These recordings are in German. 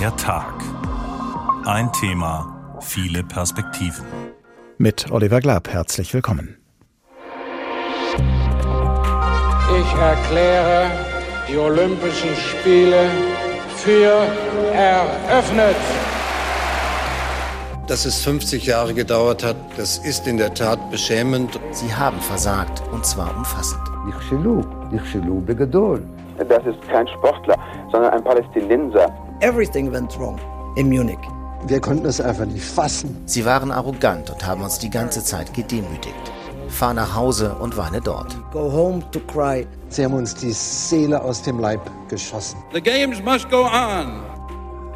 Der Tag. Ein Thema, viele Perspektiven. Mit Oliver Glab herzlich willkommen. Ich erkläre die Olympischen Spiele für eröffnet. Dass es 50 Jahre gedauert hat, das ist in der Tat beschämend. Sie haben versagt, und zwar umfassend. Das ist kein Sportler, sondern ein Palästinenser. Everything went wrong in Munich. Wir konnten es einfach nicht fassen. Sie waren arrogant und haben uns die ganze Zeit gedemütigt. Fahr nach Hause und weine dort. Go home to cry. Sie haben uns die Seele aus dem Leib geschossen. The games must go on.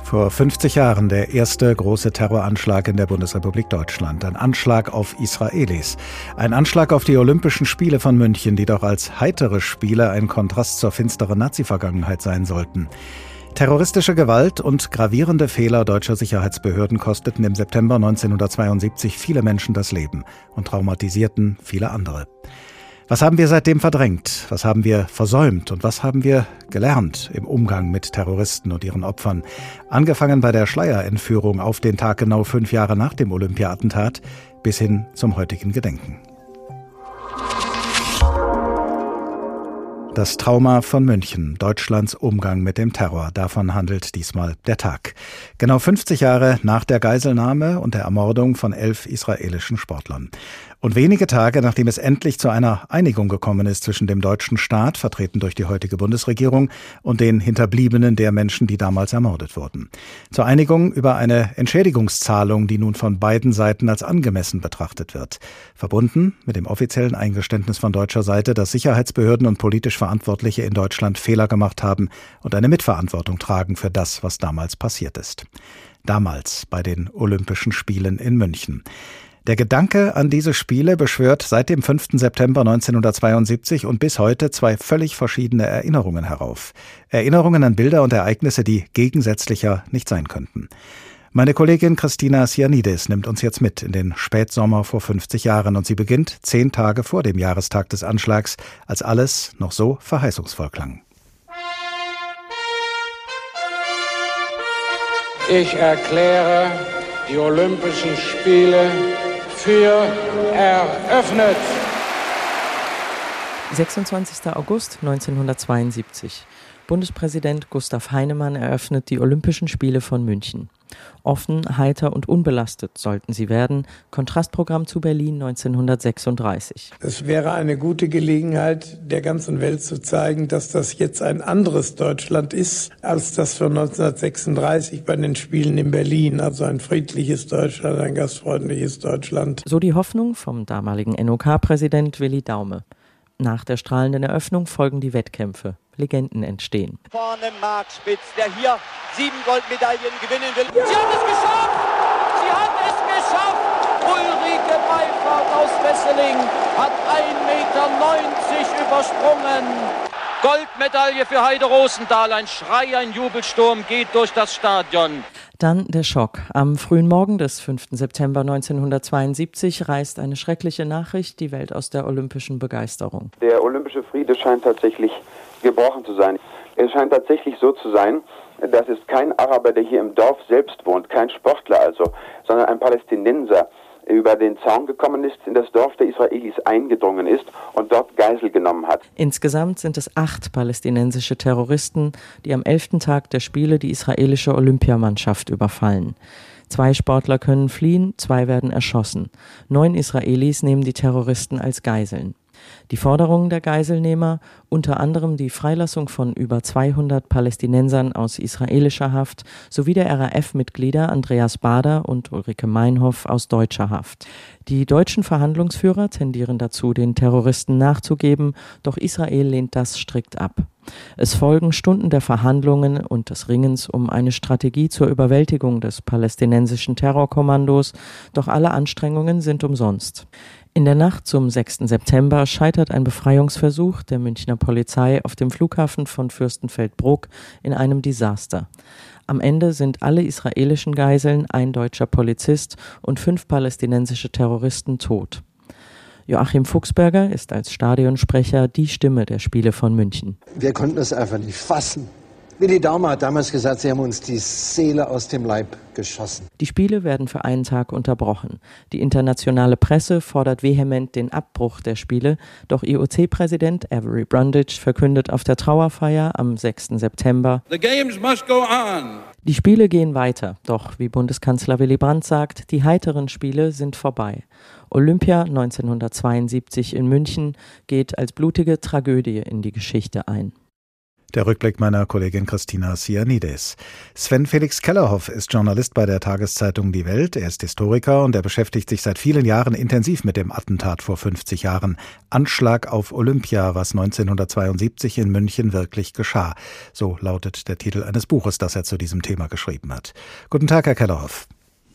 Vor 50 Jahren der erste große Terroranschlag in der Bundesrepublik Deutschland. Ein Anschlag auf Israelis. Ein Anschlag auf die Olympischen Spiele von München, die doch als heitere Spiele ein Kontrast zur finsteren Nazi-Vergangenheit sein sollten. Terroristische Gewalt und gravierende Fehler deutscher Sicherheitsbehörden kosteten im September 1972 viele Menschen das Leben und traumatisierten viele andere. Was haben wir seitdem verdrängt? Was haben wir versäumt? Und was haben wir gelernt im Umgang mit Terroristen und ihren Opfern? Angefangen bei der Schleierentführung auf den Tag genau fünf Jahre nach dem Olympia-Attentat bis hin zum heutigen Gedenken. Das Trauma von München, Deutschlands Umgang mit dem Terror, davon handelt diesmal der Tag. Genau 50 Jahre nach der Geiselnahme und der Ermordung von elf israelischen Sportlern. Und wenige Tage nachdem es endlich zu einer Einigung gekommen ist zwischen dem deutschen Staat, vertreten durch die heutige Bundesregierung, und den Hinterbliebenen der Menschen, die damals ermordet wurden. Zur Einigung über eine Entschädigungszahlung, die nun von beiden Seiten als angemessen betrachtet wird. Verbunden mit dem offiziellen Eingeständnis von deutscher Seite, dass Sicherheitsbehörden und politisch Verantwortliche in Deutschland Fehler gemacht haben und eine Mitverantwortung tragen für das, was damals passiert ist. Damals bei den Olympischen Spielen in München. Der Gedanke an diese Spiele beschwört seit dem 5. September 1972 und bis heute zwei völlig verschiedene Erinnerungen herauf. Erinnerungen an Bilder und Ereignisse, die gegensätzlicher nicht sein könnten. Meine Kollegin Christina Sianides nimmt uns jetzt mit in den Spätsommer vor 50 Jahren und sie beginnt zehn Tage vor dem Jahrestag des Anschlags, als alles noch so verheißungsvoll klang. Ich erkläre die Olympischen Spiele für eröffnet. 26. August 1972. Bundespräsident Gustav Heinemann eröffnet die Olympischen Spiele von München. Offen, heiter und unbelastet sollten sie werden. Kontrastprogramm zu Berlin 1936. Es wäre eine gute Gelegenheit, der ganzen Welt zu zeigen, dass das jetzt ein anderes Deutschland ist, als das von 1936 bei den Spielen in Berlin. Also ein friedliches Deutschland, ein gastfreundliches Deutschland. So die Hoffnung vom damaligen NOK-Präsident Willi Daume. Nach der strahlenden Eröffnung folgen die Wettkämpfe. Legenden entstehen. Vorne Marc Spitz, der hier sieben Goldmedaillen gewinnen will. Sie hat es geschafft! Sie hat es geschafft! Ulrike Beifahrt aus Wesseling hat 1,90 Meter übersprungen. Goldmedaille für Heide Rosendahl. Ein Schrei, ein Jubelsturm geht durch das Stadion. Dann der Schock. Am frühen Morgen des 5. September 1972 reißt eine schreckliche Nachricht die Welt aus der olympischen Begeisterung. Der olympische Friede scheint tatsächlich gebrochen zu sein. Es scheint tatsächlich so zu sein, dass es kein Araber, der hier im Dorf selbst wohnt, kein Sportler also, sondern ein Palästinenser über den Zaun gekommen ist, in das Dorf der Israelis eingedrungen ist und dort Geisel genommen hat. Insgesamt sind es acht palästinensische Terroristen, die am elften Tag der Spiele die israelische Olympiamannschaft überfallen. Zwei Sportler können fliehen, zwei werden erschossen. Neun Israelis nehmen die Terroristen als Geiseln. Die Forderungen der Geiselnehmer, unter anderem die Freilassung von über 200 Palästinensern aus israelischer Haft sowie der RAF-Mitglieder Andreas Bader und Ulrike Meinhoff aus deutscher Haft. Die deutschen Verhandlungsführer tendieren dazu, den Terroristen nachzugeben, doch Israel lehnt das strikt ab. Es folgen Stunden der Verhandlungen und des Ringens um eine Strategie zur Überwältigung des palästinensischen Terrorkommandos, doch alle Anstrengungen sind umsonst. In der Nacht zum 6. September scheitert ein Befreiungsversuch der Münchner Polizei auf dem Flughafen von Fürstenfeldbruck in einem Desaster. Am Ende sind alle israelischen Geiseln, ein deutscher Polizist und fünf palästinensische Terroristen tot. Joachim Fuchsberger ist als Stadionsprecher die Stimme der Spiele von München. Wir konnten es einfach nicht fassen. Willi Daumer hat damals gesagt, sie haben uns die Seele aus dem Leib geschossen. Die Spiele werden für einen Tag unterbrochen. Die internationale Presse fordert vehement den Abbruch der Spiele, doch IOC-Präsident Avery Brundage verkündet auf der Trauerfeier am 6. September: The games must go on. Die Spiele gehen weiter, doch wie Bundeskanzler Willy Brandt sagt, die heiteren Spiele sind vorbei. Olympia 1972 in München geht als blutige Tragödie in die Geschichte ein. Der Rückblick meiner Kollegin Christina Sianides. Sven Felix Kellerhoff ist Journalist bei der Tageszeitung Die Welt. Er ist Historiker und er beschäftigt sich seit vielen Jahren intensiv mit dem Attentat vor 50 Jahren. Anschlag auf Olympia, was 1972 in München wirklich geschah. So lautet der Titel eines Buches, das er zu diesem Thema geschrieben hat. Guten Tag, Herr Kellerhoff.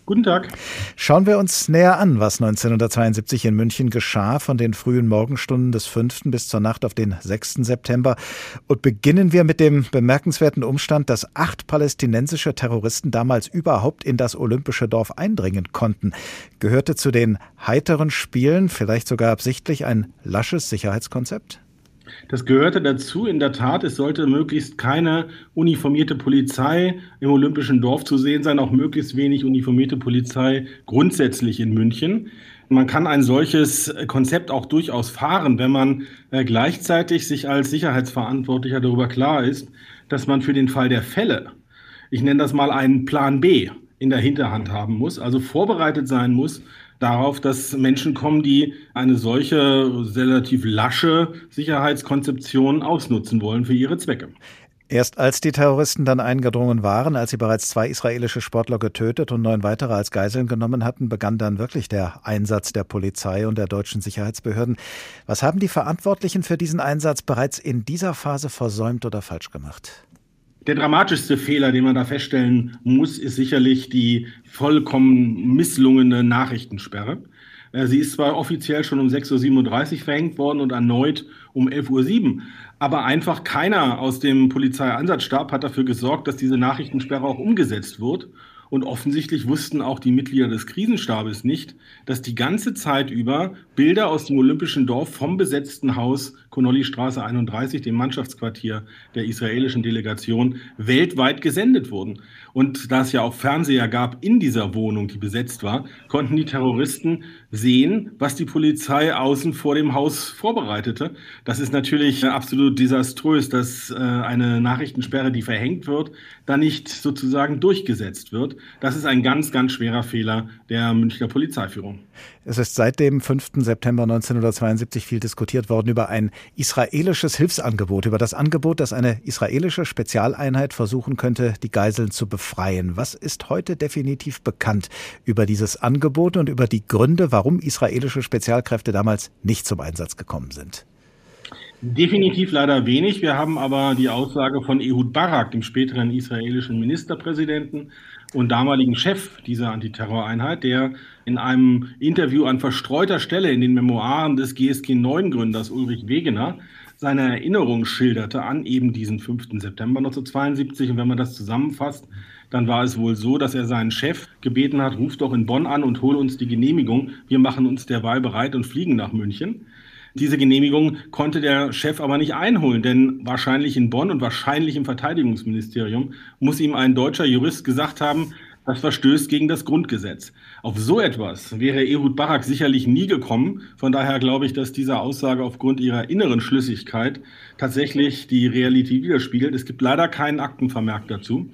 Guten Tag. Schauen wir uns näher an, was 1972 in München geschah, von den frühen Morgenstunden des 5. bis zur Nacht auf den 6. September. Und beginnen wir mit dem bemerkenswerten Umstand, dass acht palästinensische Terroristen damals überhaupt in das olympische Dorf eindringen konnten. Gehörte zu den heiteren Spielen, vielleicht sogar absichtlich, ein lasches Sicherheitskonzept? Das gehörte dazu. In der Tat, es sollte möglichst keine uniformierte Polizei im Olympischen Dorf zu sehen sein, auch möglichst wenig uniformierte Polizei grundsätzlich in München. Man kann ein solches Konzept auch durchaus fahren, wenn man äh, gleichzeitig sich als Sicherheitsverantwortlicher darüber klar ist, dass man für den Fall der Fälle, ich nenne das mal einen Plan B, in der Hinterhand haben muss, also vorbereitet sein muss darauf, dass Menschen kommen, die eine solche relativ lasche Sicherheitskonzeption ausnutzen wollen für ihre Zwecke. Erst als die Terroristen dann eingedrungen waren, als sie bereits zwei israelische Sportler getötet und neun weitere als Geiseln genommen hatten, begann dann wirklich der Einsatz der Polizei und der deutschen Sicherheitsbehörden. Was haben die Verantwortlichen für diesen Einsatz bereits in dieser Phase versäumt oder falsch gemacht? Der dramatischste Fehler, den man da feststellen muss, ist sicherlich die vollkommen misslungene Nachrichtensperre. Äh, sie ist zwar offiziell schon um 6.37 Uhr verhängt worden und erneut um 11.07 Uhr, aber einfach keiner aus dem Polizeieinsatzstab hat dafür gesorgt, dass diese Nachrichtensperre auch umgesetzt wird. Und offensichtlich wussten auch die Mitglieder des Krisenstabes nicht, dass die ganze Zeit über Bilder aus dem Olympischen Dorf vom besetzten Haus Konolly Straße 31, dem Mannschaftsquartier der israelischen Delegation, weltweit gesendet wurden. Und da es ja auch Fernseher gab in dieser Wohnung, die besetzt war, konnten die Terroristen sehen, was die Polizei außen vor dem Haus vorbereitete. Das ist natürlich absolut desaströs, dass äh, eine Nachrichtensperre, die verhängt wird, da nicht sozusagen durchgesetzt wird. Das ist ein ganz, ganz schwerer Fehler der Münchner Polizeiführung. Es ist seit dem 5. September 1972 viel diskutiert worden über ein israelisches Hilfsangebot, über das Angebot, dass eine israelische Spezialeinheit versuchen könnte, die Geiseln zu befreien. Was ist heute definitiv bekannt über dieses Angebot und über die Gründe, warum israelische Spezialkräfte damals nicht zum Einsatz gekommen sind? Definitiv leider wenig. Wir haben aber die Aussage von Ehud Barak, dem späteren israelischen Ministerpräsidenten und damaligen Chef dieser Antiterroreinheit, der in einem Interview an verstreuter Stelle in den Memoiren des GSG 9 Gründers Ulrich Wegener seine Erinnerung schilderte an eben diesen 5. September 1972. Und wenn man das zusammenfasst, dann war es wohl so, dass er seinen Chef gebeten hat, ruf doch in Bonn an und hol uns die Genehmigung. Wir machen uns derweil bereit und fliegen nach München. Diese Genehmigung konnte der Chef aber nicht einholen, denn wahrscheinlich in Bonn und wahrscheinlich im Verteidigungsministerium muss ihm ein deutscher Jurist gesagt haben, das verstößt gegen das Grundgesetz. Auf so etwas wäre Ehud Barak sicherlich nie gekommen. Von daher glaube ich, dass diese Aussage aufgrund ihrer inneren Schlüssigkeit tatsächlich die Realität widerspiegelt. Es gibt leider keinen Aktenvermerk dazu.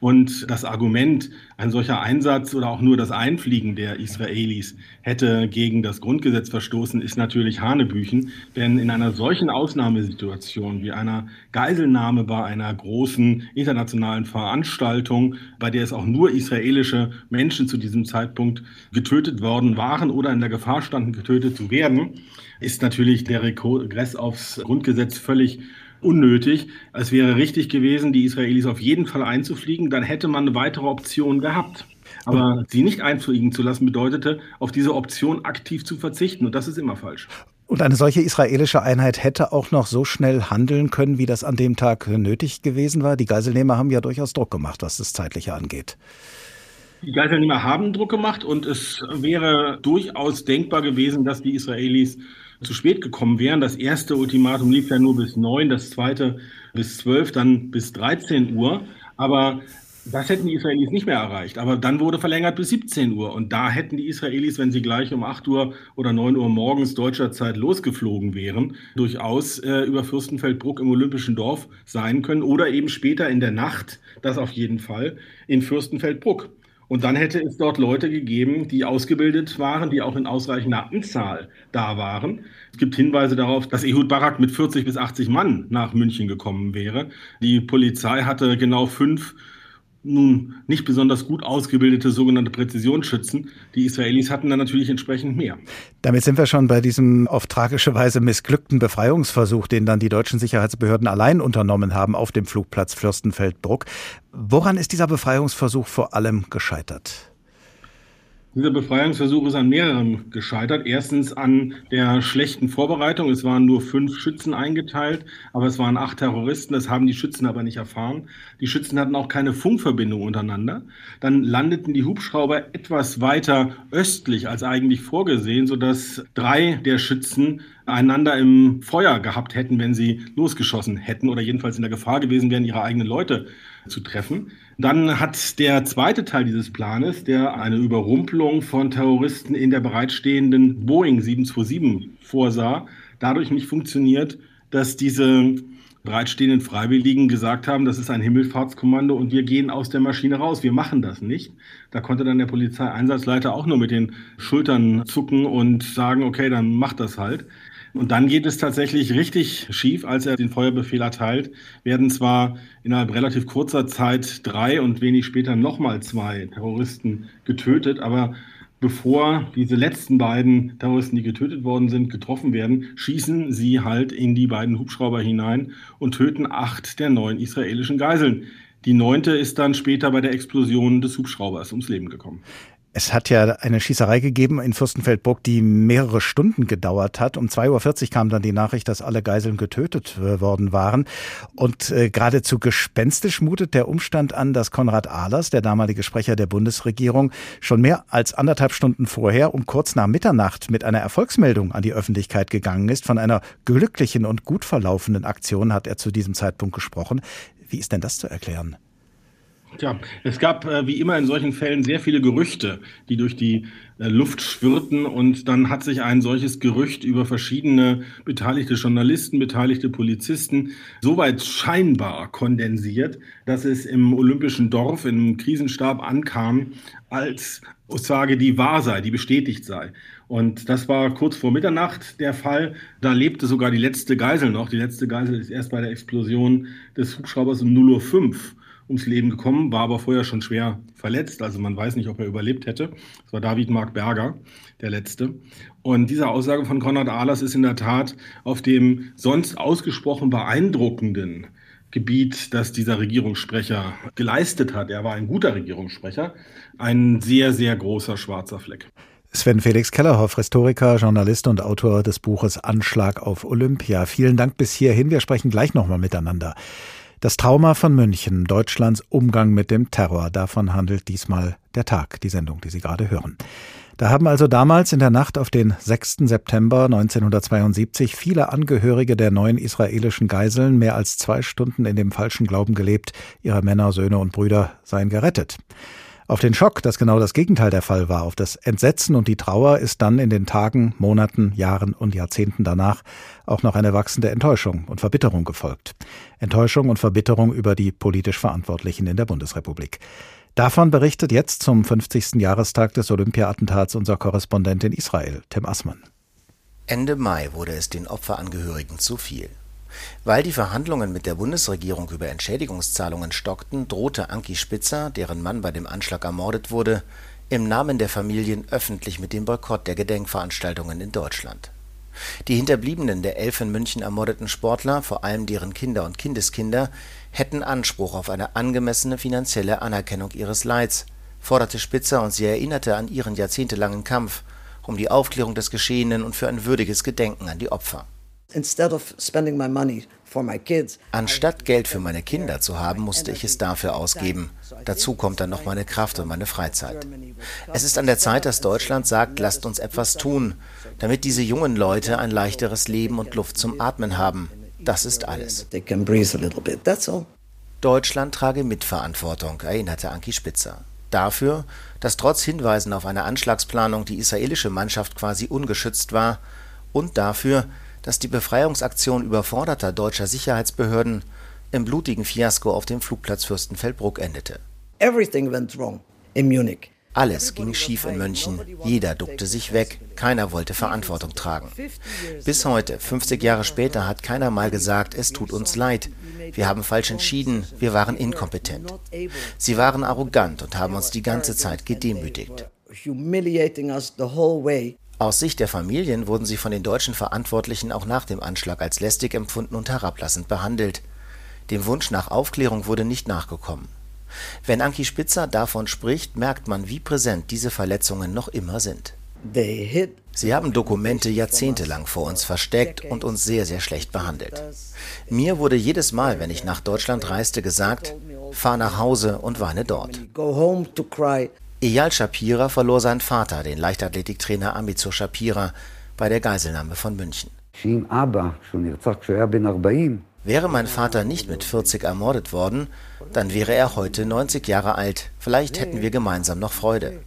Und das Argument, ein solcher Einsatz oder auch nur das Einfliegen der Israelis hätte gegen das Grundgesetz verstoßen, ist natürlich Hanebüchen. Denn in einer solchen Ausnahmesituation wie einer Geiselnahme bei einer großen internationalen Veranstaltung, bei der es auch nur israelische Menschen zu diesem Zeitpunkt getötet worden waren oder in der Gefahr standen, getötet zu werden, ist natürlich der Regress aufs Grundgesetz völlig unnötig. Es wäre richtig gewesen, die Israelis auf jeden Fall einzufliegen. Dann hätte man eine weitere Option gehabt. Aber sie nicht einfliegen zu lassen, bedeutete, auf diese Option aktiv zu verzichten. Und das ist immer falsch. Und eine solche israelische Einheit hätte auch noch so schnell handeln können, wie das an dem Tag nötig gewesen war. Die Geiselnehmer haben ja durchaus Druck gemacht, was das Zeitliche angeht. Die Geiselnehmer haben Druck gemacht und es wäre durchaus denkbar gewesen, dass die Israelis zu spät gekommen wären. Das erste Ultimatum lief ja nur bis neun, das zweite bis zwölf, dann bis 13 Uhr. Aber das hätten die Israelis nicht mehr erreicht. Aber dann wurde verlängert bis 17 Uhr. Und da hätten die Israelis, wenn sie gleich um 8 Uhr oder 9 Uhr morgens deutscher Zeit losgeflogen wären, durchaus äh, über Fürstenfeldbruck im Olympischen Dorf sein können. Oder eben später in der Nacht, das auf jeden Fall, in Fürstenfeldbruck. Und dann hätte es dort Leute gegeben, die ausgebildet waren, die auch in ausreichender Anzahl da waren. Es gibt Hinweise darauf, dass Ehud Barak mit 40 bis 80 Mann nach München gekommen wäre. Die Polizei hatte genau fünf nun nicht besonders gut ausgebildete sogenannte Präzisionsschützen. Die Israelis hatten dann natürlich entsprechend mehr. Damit sind wir schon bei diesem auf tragische Weise missglückten Befreiungsversuch, den dann die deutschen Sicherheitsbehörden allein unternommen haben auf dem Flugplatz Fürstenfeldbruck. Woran ist dieser Befreiungsversuch vor allem gescheitert? Dieser Befreiungsversuch ist an mehreren gescheitert. Erstens an der schlechten Vorbereitung. Es waren nur fünf Schützen eingeteilt, aber es waren acht Terroristen. Das haben die Schützen aber nicht erfahren. Die Schützen hatten auch keine Funkverbindung untereinander. Dann landeten die Hubschrauber etwas weiter östlich als eigentlich vorgesehen, sodass drei der Schützen einander im Feuer gehabt hätten, wenn sie losgeschossen hätten oder jedenfalls in der Gefahr gewesen wären, ihre eigenen Leute zu treffen. Dann hat der zweite Teil dieses Planes, der eine Überrumpelung von Terroristen in der bereitstehenden Boeing 727 vorsah, dadurch nicht funktioniert, dass diese bereitstehenden Freiwilligen gesagt haben, das ist ein Himmelfahrtskommando und wir gehen aus der Maschine raus. Wir machen das nicht. Da konnte dann der Polizeieinsatzleiter auch nur mit den Schultern zucken und sagen, okay, dann macht das halt. Und dann geht es tatsächlich richtig schief, als er den Feuerbefehl erteilt, werden zwar innerhalb relativ kurzer Zeit drei und wenig später nochmal zwei Terroristen getötet, aber bevor diese letzten beiden Terroristen, die getötet worden sind, getroffen werden, schießen sie halt in die beiden Hubschrauber hinein und töten acht der neun israelischen Geiseln. Die neunte ist dann später bei der Explosion des Hubschraubers ums Leben gekommen. Es hat ja eine Schießerei gegeben in Fürstenfeldburg, die mehrere Stunden gedauert hat. Um 2.40 Uhr kam dann die Nachricht, dass alle Geiseln getötet äh, worden waren. Und äh, geradezu gespenstisch mutet der Umstand an, dass Konrad Ahlers, der damalige Sprecher der Bundesregierung, schon mehr als anderthalb Stunden vorher um kurz nach Mitternacht mit einer Erfolgsmeldung an die Öffentlichkeit gegangen ist. Von einer glücklichen und gut verlaufenden Aktion hat er zu diesem Zeitpunkt gesprochen. Wie ist denn das zu erklären? Tja, es gab äh, wie immer in solchen Fällen sehr viele Gerüchte, die durch die äh, Luft schwirrten und dann hat sich ein solches Gerücht über verschiedene beteiligte Journalisten, beteiligte Polizisten soweit scheinbar kondensiert, dass es im Olympischen Dorf, im Krisenstab ankam, als Aussage, die wahr sei, die bestätigt sei. Und das war kurz vor Mitternacht der Fall. Da lebte sogar die letzte Geisel noch. Die letzte Geisel ist erst bei der Explosion des Hubschraubers um 0 Uhr 5 ums Leben gekommen, war aber vorher schon schwer verletzt. Also man weiß nicht, ob er überlebt hätte. Das war David Mark Berger, der Letzte. Und diese Aussage von Konrad Ahlers ist in der Tat auf dem sonst ausgesprochen beeindruckenden Gebiet, das dieser Regierungssprecher geleistet hat, er war ein guter Regierungssprecher, ein sehr, sehr großer schwarzer Fleck. Sven Felix Kellerhoff, Historiker, Journalist und Autor des Buches Anschlag auf Olympia. Vielen Dank bis hierhin. Wir sprechen gleich nochmal miteinander. Das Trauma von München, Deutschlands Umgang mit dem Terror, davon handelt diesmal der Tag, die Sendung, die Sie gerade hören. Da haben also damals in der Nacht auf den 6. September 1972 viele Angehörige der neuen israelischen Geiseln mehr als zwei Stunden in dem falschen Glauben gelebt, ihre Männer, Söhne und Brüder seien gerettet. Auf den Schock, dass genau das Gegenteil der Fall war, auf das Entsetzen und die Trauer ist dann in den Tagen, Monaten, Jahren und Jahrzehnten danach auch noch eine wachsende Enttäuschung und Verbitterung gefolgt. Enttäuschung und Verbitterung über die politisch Verantwortlichen in der Bundesrepublik. Davon berichtet jetzt zum 50. Jahrestag des Olympia-Attentats unser Korrespondent in Israel, Tim Assmann. Ende Mai wurde es den Opferangehörigen zu viel. Weil die Verhandlungen mit der Bundesregierung über Entschädigungszahlungen stockten, drohte Anki Spitzer, deren Mann bei dem Anschlag ermordet wurde, im Namen der Familien öffentlich mit dem Boykott der Gedenkveranstaltungen in Deutschland. Die Hinterbliebenen der elf in München ermordeten Sportler, vor allem deren Kinder und Kindeskinder, hätten Anspruch auf eine angemessene finanzielle Anerkennung ihres Leids, forderte Spitzer und sie erinnerte an ihren jahrzehntelangen Kampf um die Aufklärung des Geschehenen und für ein würdiges Gedenken an die Opfer Instead of spending my money Anstatt Geld für meine Kinder zu haben, musste ich es dafür ausgeben. Dazu kommt dann noch meine Kraft und meine Freizeit. Es ist an der Zeit, dass Deutschland sagt, lasst uns etwas tun, damit diese jungen Leute ein leichteres Leben und Luft zum Atmen haben. Das ist alles. Deutschland trage Mitverantwortung, erinnerte Anki Spitzer. Dafür, dass trotz Hinweisen auf eine Anschlagsplanung die israelische Mannschaft quasi ungeschützt war und dafür, dass die Befreiungsaktion überforderter deutscher Sicherheitsbehörden im blutigen Fiasko auf dem Flugplatz Fürstenfeldbruck endete. Alles ging schief in München, jeder duckte sich weg, keiner wollte Verantwortung tragen. Bis heute, 50 Jahre später, hat keiner mal gesagt, es tut uns leid, wir haben falsch entschieden, wir waren inkompetent. Sie waren arrogant und haben uns die ganze Zeit gedemütigt. Aus Sicht der Familien wurden sie von den deutschen Verantwortlichen auch nach dem Anschlag als lästig empfunden und herablassend behandelt. Dem Wunsch nach Aufklärung wurde nicht nachgekommen. Wenn Anki Spitzer davon spricht, merkt man, wie präsent diese Verletzungen noch immer sind. Sie haben Dokumente jahrzehntelang vor uns versteckt und uns sehr, sehr schlecht behandelt. Mir wurde jedes Mal, wenn ich nach Deutschland reiste, gesagt, fahr nach Hause und weine dort. Eyal Shapira verlor seinen Vater, den Leichtathletiktrainer Amizur Shapira, bei der Geiselnahme von München. Wäre mein Vater nicht mit 40 ermordet worden, dann wäre er heute 90 Jahre alt. Vielleicht hätten wir gemeinsam noch Freude.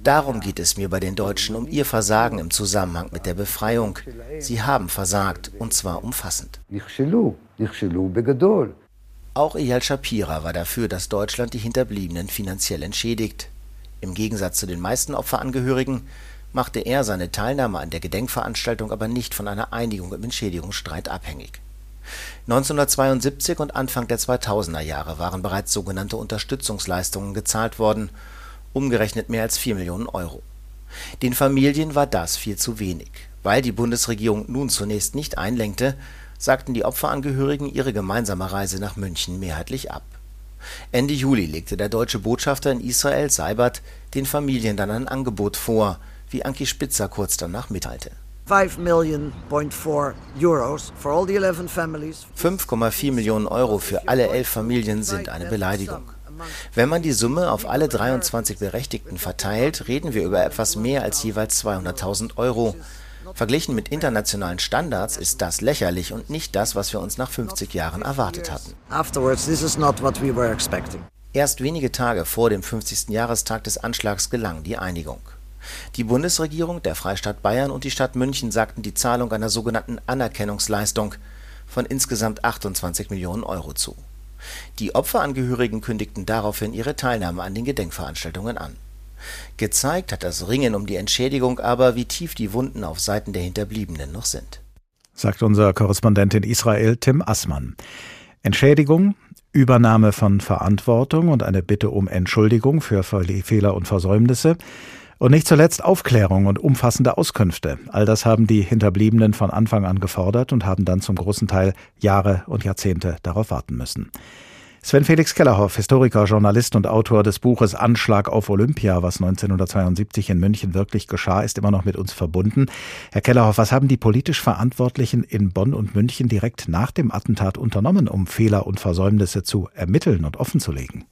Darum geht es mir bei den Deutschen um ihr Versagen im Zusammenhang mit der Befreiung. Sie haben versagt, und zwar umfassend. Auch Eyal Shapira war dafür, dass Deutschland die Hinterbliebenen finanziell entschädigt. Im Gegensatz zu den meisten Opferangehörigen machte er seine Teilnahme an der Gedenkveranstaltung aber nicht von einer Einigung im Entschädigungsstreit abhängig. 1972 und Anfang der 2000er Jahre waren bereits sogenannte Unterstützungsleistungen gezahlt worden, umgerechnet mehr als 4 Millionen Euro. Den Familien war das viel zu wenig. Weil die Bundesregierung nun zunächst nicht einlenkte, sagten die Opferangehörigen ihre gemeinsame Reise nach München mehrheitlich ab Ende Juli legte der deutsche Botschafter in Israel, Seibert, den Familien dann ein Angebot vor, wie Anki Spitzer kurz danach mitteilte. 5,4 Millionen Euro für alle elf Familien sind eine Beleidigung. Wenn man die Summe auf alle 23 Berechtigten verteilt, reden wir über etwas mehr als jeweils 200.000 Euro. Verglichen mit internationalen Standards ist das lächerlich und nicht das, was wir uns nach 50 Jahren erwartet hatten. Erst wenige Tage vor dem 50. Jahrestag des Anschlags gelang die Einigung. Die Bundesregierung, der Freistaat Bayern und die Stadt München sagten die Zahlung einer sogenannten Anerkennungsleistung von insgesamt 28 Millionen Euro zu. Die Opferangehörigen kündigten daraufhin ihre Teilnahme an den Gedenkveranstaltungen an. Gezeigt hat das Ringen um die Entschädigung aber, wie tief die Wunden auf Seiten der Hinterbliebenen noch sind. Sagt unser Korrespondent in Israel Tim Assmann. Entschädigung, Übernahme von Verantwortung und eine Bitte um Entschuldigung für Fehler und Versäumnisse. Und nicht zuletzt Aufklärung und umfassende Auskünfte. All das haben die Hinterbliebenen von Anfang an gefordert und haben dann zum großen Teil Jahre und Jahrzehnte darauf warten müssen. Sven Felix Kellerhoff, Historiker, Journalist und Autor des Buches Anschlag auf Olympia, was 1972 in München wirklich geschah, ist immer noch mit uns verbunden. Herr Kellerhoff, was haben die politisch Verantwortlichen in Bonn und München direkt nach dem Attentat unternommen, um Fehler und Versäumnisse zu ermitteln und offenzulegen?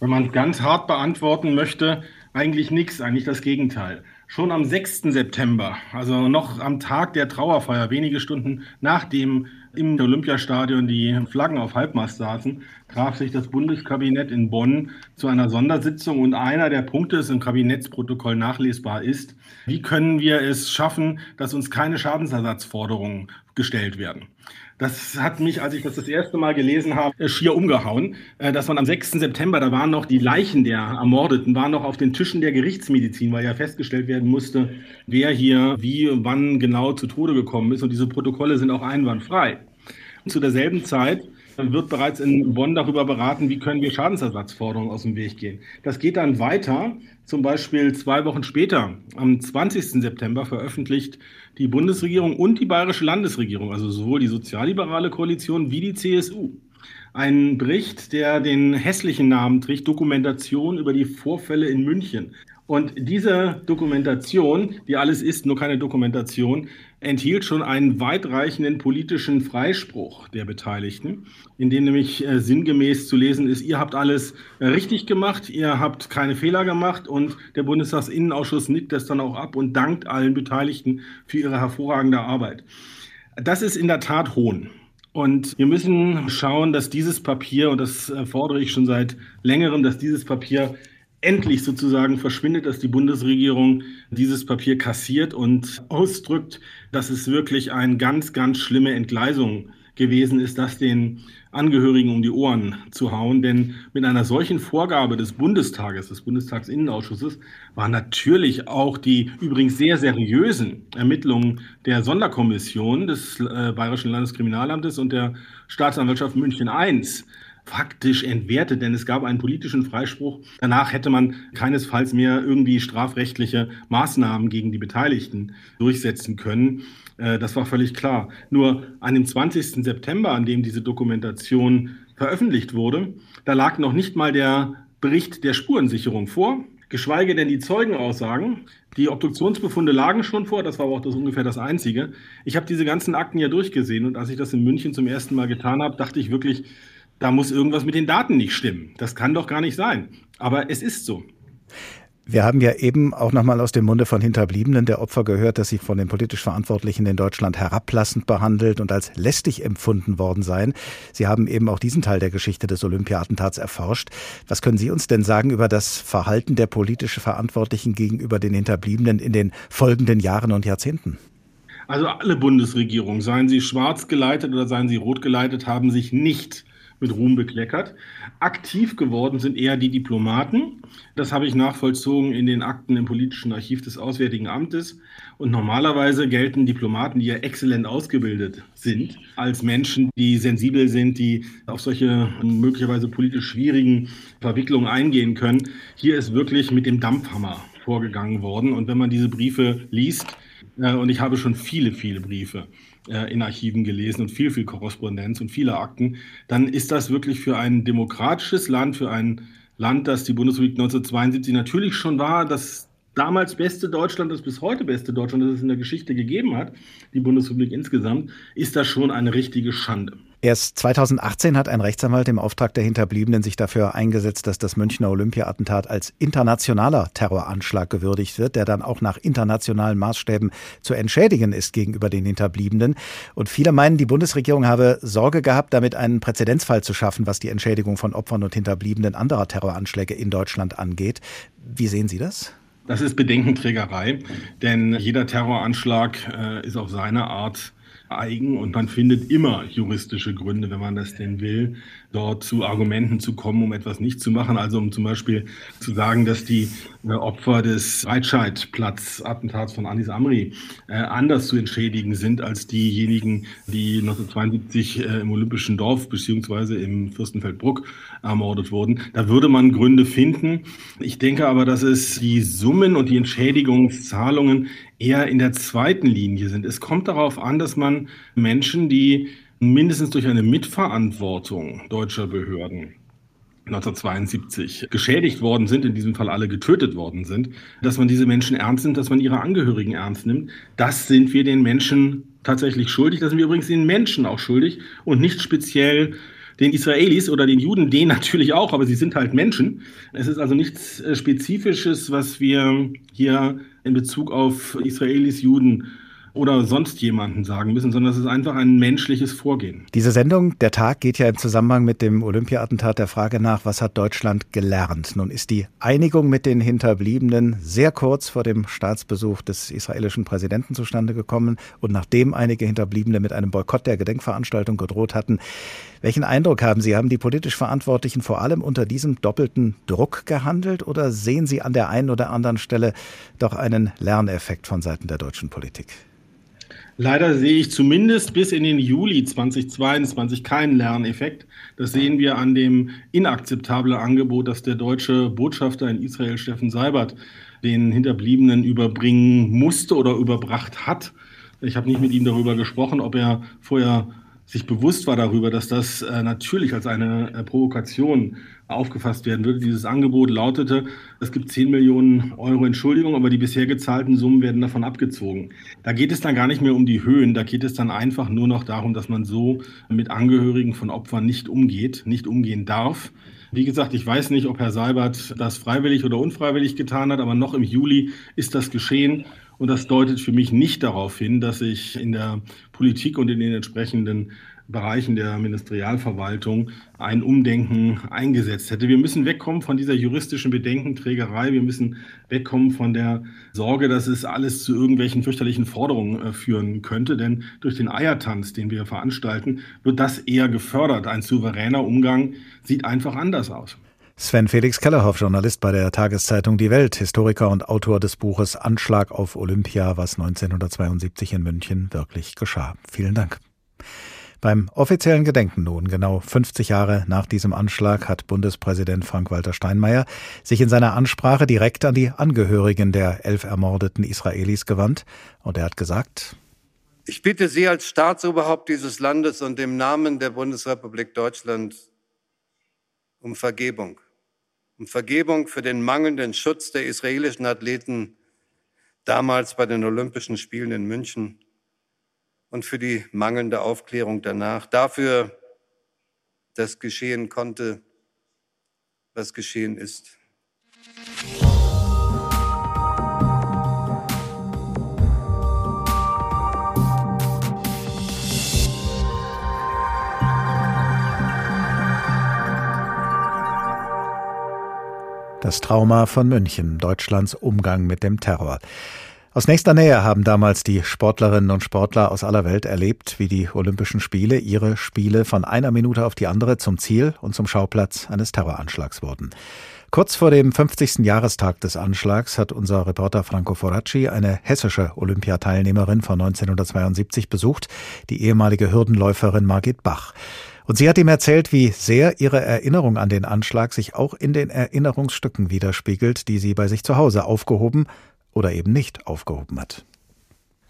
Wenn man ganz hart beantworten möchte, eigentlich nichts, eigentlich das Gegenteil. Schon am 6. September, also noch am Tag der Trauerfeier, wenige Stunden nachdem im Olympiastadion die Flaggen auf Halbmast saßen, traf sich das Bundeskabinett in Bonn zu einer Sondersitzung und einer der Punkte ist im Kabinettsprotokoll nachlesbar ist, wie können wir es schaffen, dass uns keine Schadensersatzforderungen gestellt werden. Das hat mich, als ich das das erste Mal gelesen habe, schier umgehauen. Äh, dass man am 6. September, da waren noch die Leichen der Ermordeten, waren noch auf den Tischen der Gerichtsmedizin, weil ja festgestellt werden musste, wer hier wie, wann genau zu Tode gekommen ist. Und diese Protokolle sind auch einwandfrei. Zu derselben Zeit wird bereits in Bonn darüber beraten, wie können wir Schadensersatzforderungen aus dem Weg gehen. Das geht dann weiter. Zum Beispiel zwei Wochen später, am 20. September, veröffentlicht die Bundesregierung und die bayerische Landesregierung, also sowohl die sozialliberale Koalition wie die CSU, einen Bericht, der den hässlichen Namen trägt, Dokumentation über die Vorfälle in München. Und diese Dokumentation, die alles ist, nur keine Dokumentation, enthielt schon einen weitreichenden politischen Freispruch der Beteiligten, in dem nämlich äh, sinngemäß zu lesen ist, ihr habt alles äh, richtig gemacht, ihr habt keine Fehler gemacht und der Bundestagsinnenausschuss nickt das dann auch ab und dankt allen Beteiligten für ihre hervorragende Arbeit. Das ist in der Tat Hohn. Und wir müssen schauen, dass dieses Papier, und das äh, fordere ich schon seit längerem, dass dieses Papier endlich sozusagen verschwindet, dass die Bundesregierung dieses Papier kassiert und ausdrückt, dass es wirklich eine ganz, ganz schlimme Entgleisung gewesen ist, das den Angehörigen um die Ohren zu hauen. Denn mit einer solchen Vorgabe des Bundestages, des Bundestagsinnenausschusses, waren natürlich auch die übrigens sehr seriösen Ermittlungen der Sonderkommission des äh, Bayerischen Landeskriminalamtes und der Staatsanwaltschaft München I faktisch entwertet, denn es gab einen politischen Freispruch. Danach hätte man keinesfalls mehr irgendwie strafrechtliche Maßnahmen gegen die Beteiligten durchsetzen können. Äh, das war völlig klar. Nur an dem 20. September, an dem diese Dokumentation veröffentlicht wurde, da lag noch nicht mal der Bericht der Spurensicherung vor, geschweige denn die Zeugenaussagen. Die Obduktionsbefunde lagen schon vor, das war aber auch das ungefähr das Einzige. Ich habe diese ganzen Akten ja durchgesehen und als ich das in München zum ersten Mal getan habe, dachte ich wirklich, da muss irgendwas mit den Daten nicht stimmen. Das kann doch gar nicht sein. Aber es ist so. Wir haben ja eben auch nochmal aus dem Munde von Hinterbliebenen der Opfer gehört, dass sie von den politisch Verantwortlichen in Deutschland herablassend behandelt und als lästig empfunden worden seien. Sie haben eben auch diesen Teil der Geschichte des Olympia-Attentats erforscht. Was können Sie uns denn sagen über das Verhalten der politisch Verantwortlichen gegenüber den Hinterbliebenen in den folgenden Jahren und Jahrzehnten? Also alle Bundesregierungen, seien sie schwarz geleitet oder seien sie rot geleitet, haben sich nicht mit Ruhm bekleckert. Aktiv geworden sind eher die Diplomaten. Das habe ich nachvollzogen in den Akten im politischen Archiv des Auswärtigen Amtes. Und normalerweise gelten Diplomaten, die ja exzellent ausgebildet sind, als Menschen, die sensibel sind, die auf solche möglicherweise politisch schwierigen Verwicklungen eingehen können. Hier ist wirklich mit dem Dampfhammer vorgegangen worden. Und wenn man diese Briefe liest, äh, und ich habe schon viele, viele Briefe äh, in Archiven gelesen und viel, viel Korrespondenz und viele Akten, dann ist das wirklich für ein demokratisches Land, für ein Land, das die Bundesrepublik 1972 natürlich schon war, das damals beste Deutschland, das bis heute beste Deutschland, das es in der Geschichte gegeben hat, die Bundesrepublik insgesamt, ist das schon eine richtige Schande. Erst 2018 hat ein Rechtsanwalt im Auftrag der Hinterbliebenen sich dafür eingesetzt, dass das Münchner Olympia-Attentat als internationaler Terroranschlag gewürdigt wird, der dann auch nach internationalen Maßstäben zu entschädigen ist gegenüber den Hinterbliebenen. Und viele meinen, die Bundesregierung habe Sorge gehabt, damit einen Präzedenzfall zu schaffen, was die Entschädigung von Opfern und Hinterbliebenen anderer Terroranschläge in Deutschland angeht. Wie sehen Sie das? Das ist Bedenkenträgerei, denn jeder Terroranschlag äh, ist auf seine Art eigen und man findet immer juristische Gründe, wenn man das denn will, dort zu Argumenten zu kommen, um etwas nicht zu machen. Also um zum Beispiel zu sagen, dass die äh, Opfer des Breitscheidplatz-Attentats von Anis Amri äh, anders zu entschädigen sind als diejenigen, die 1972 äh, im Olympischen Dorf beziehungsweise im Fürstenfeldbruck ermordet wurden. Da würde man Gründe finden. Ich denke aber, dass es die Summen und die Entschädigungszahlungen eher in der zweiten Linie sind. Es kommt darauf an, dass man Menschen, die mindestens durch eine Mitverantwortung deutscher Behörden 1972 geschädigt worden sind, in diesem Fall alle getötet worden sind, dass man diese Menschen ernst nimmt, dass man ihre Angehörigen ernst nimmt. Das sind wir den Menschen tatsächlich schuldig. Das sind wir übrigens den Menschen auch schuldig und nicht speziell den Israelis oder den Juden, denen natürlich auch, aber sie sind halt Menschen. Es ist also nichts äh, Spezifisches, was wir hier in Bezug auf Israelis, Juden oder sonst jemanden sagen müssen, sondern es ist einfach ein menschliches Vorgehen. Diese Sendung, der Tag, geht ja im Zusammenhang mit dem Olympia-Attentat der Frage nach, was hat Deutschland gelernt? Nun ist die Einigung mit den Hinterbliebenen sehr kurz vor dem Staatsbesuch des israelischen Präsidenten zustande gekommen und nachdem einige Hinterbliebene mit einem Boykott der Gedenkveranstaltung gedroht hatten. Welchen Eindruck haben Sie? Haben die politisch Verantwortlichen vor allem unter diesem doppelten Druck gehandelt oder sehen Sie an der einen oder anderen Stelle doch einen Lerneffekt von Seiten der deutschen Politik? Leider sehe ich zumindest bis in den Juli 2022 keinen Lerneffekt. Das sehen wir an dem inakzeptablen Angebot, das der deutsche Botschafter in Israel, Steffen Seibert, den Hinterbliebenen überbringen musste oder überbracht hat. Ich habe nicht mit ihm darüber gesprochen, ob er vorher sich bewusst war darüber, dass das äh, natürlich als eine äh, Provokation aufgefasst werden würde. Dieses Angebot lautete, es gibt 10 Millionen Euro Entschuldigung, aber die bisher gezahlten Summen werden davon abgezogen. Da geht es dann gar nicht mehr um die Höhen, da geht es dann einfach nur noch darum, dass man so mit Angehörigen von Opfern nicht umgeht, nicht umgehen darf. Wie gesagt, ich weiß nicht, ob Herr Seibert das freiwillig oder unfreiwillig getan hat, aber noch im Juli ist das geschehen. Und das deutet für mich nicht darauf hin, dass sich in der Politik und in den entsprechenden Bereichen der Ministerialverwaltung ein Umdenken eingesetzt hätte. Wir müssen wegkommen von dieser juristischen Bedenkenträgerei. Wir müssen wegkommen von der Sorge, dass es alles zu irgendwelchen fürchterlichen Forderungen äh, führen könnte. Denn durch den Eiertanz, den wir veranstalten, wird das eher gefördert. Ein souveräner Umgang sieht einfach anders aus. Sven Felix Kellerhoff, Journalist bei der Tageszeitung Die Welt, Historiker und Autor des Buches Anschlag auf Olympia, was 1972 in München wirklich geschah. Vielen Dank. Beim offiziellen Gedenken nun, genau 50 Jahre nach diesem Anschlag, hat Bundespräsident Frank-Walter Steinmeier sich in seiner Ansprache direkt an die Angehörigen der elf ermordeten Israelis gewandt. Und er hat gesagt, ich bitte Sie als Staatsoberhaupt dieses Landes und im Namen der Bundesrepublik Deutschland um Vergebung. Um Vergebung für den mangelnden Schutz der israelischen Athleten damals bei den Olympischen Spielen in München und für die mangelnde Aufklärung danach, dafür, dass geschehen konnte, was geschehen ist. Das Trauma von München, Deutschlands Umgang mit dem Terror. Aus nächster Nähe haben damals die Sportlerinnen und Sportler aus aller Welt erlebt, wie die Olympischen Spiele ihre Spiele von einer Minute auf die andere zum Ziel und zum Schauplatz eines Terroranschlags wurden. Kurz vor dem 50. Jahrestag des Anschlags hat unser Reporter Franco Foracci eine hessische Olympiateilnehmerin von 1972 besucht, die ehemalige Hürdenläuferin Margit Bach. Und sie hat ihm erzählt, wie sehr ihre Erinnerung an den Anschlag sich auch in den Erinnerungsstücken widerspiegelt, die sie bei sich zu Hause aufgehoben oder eben nicht aufgehoben hat.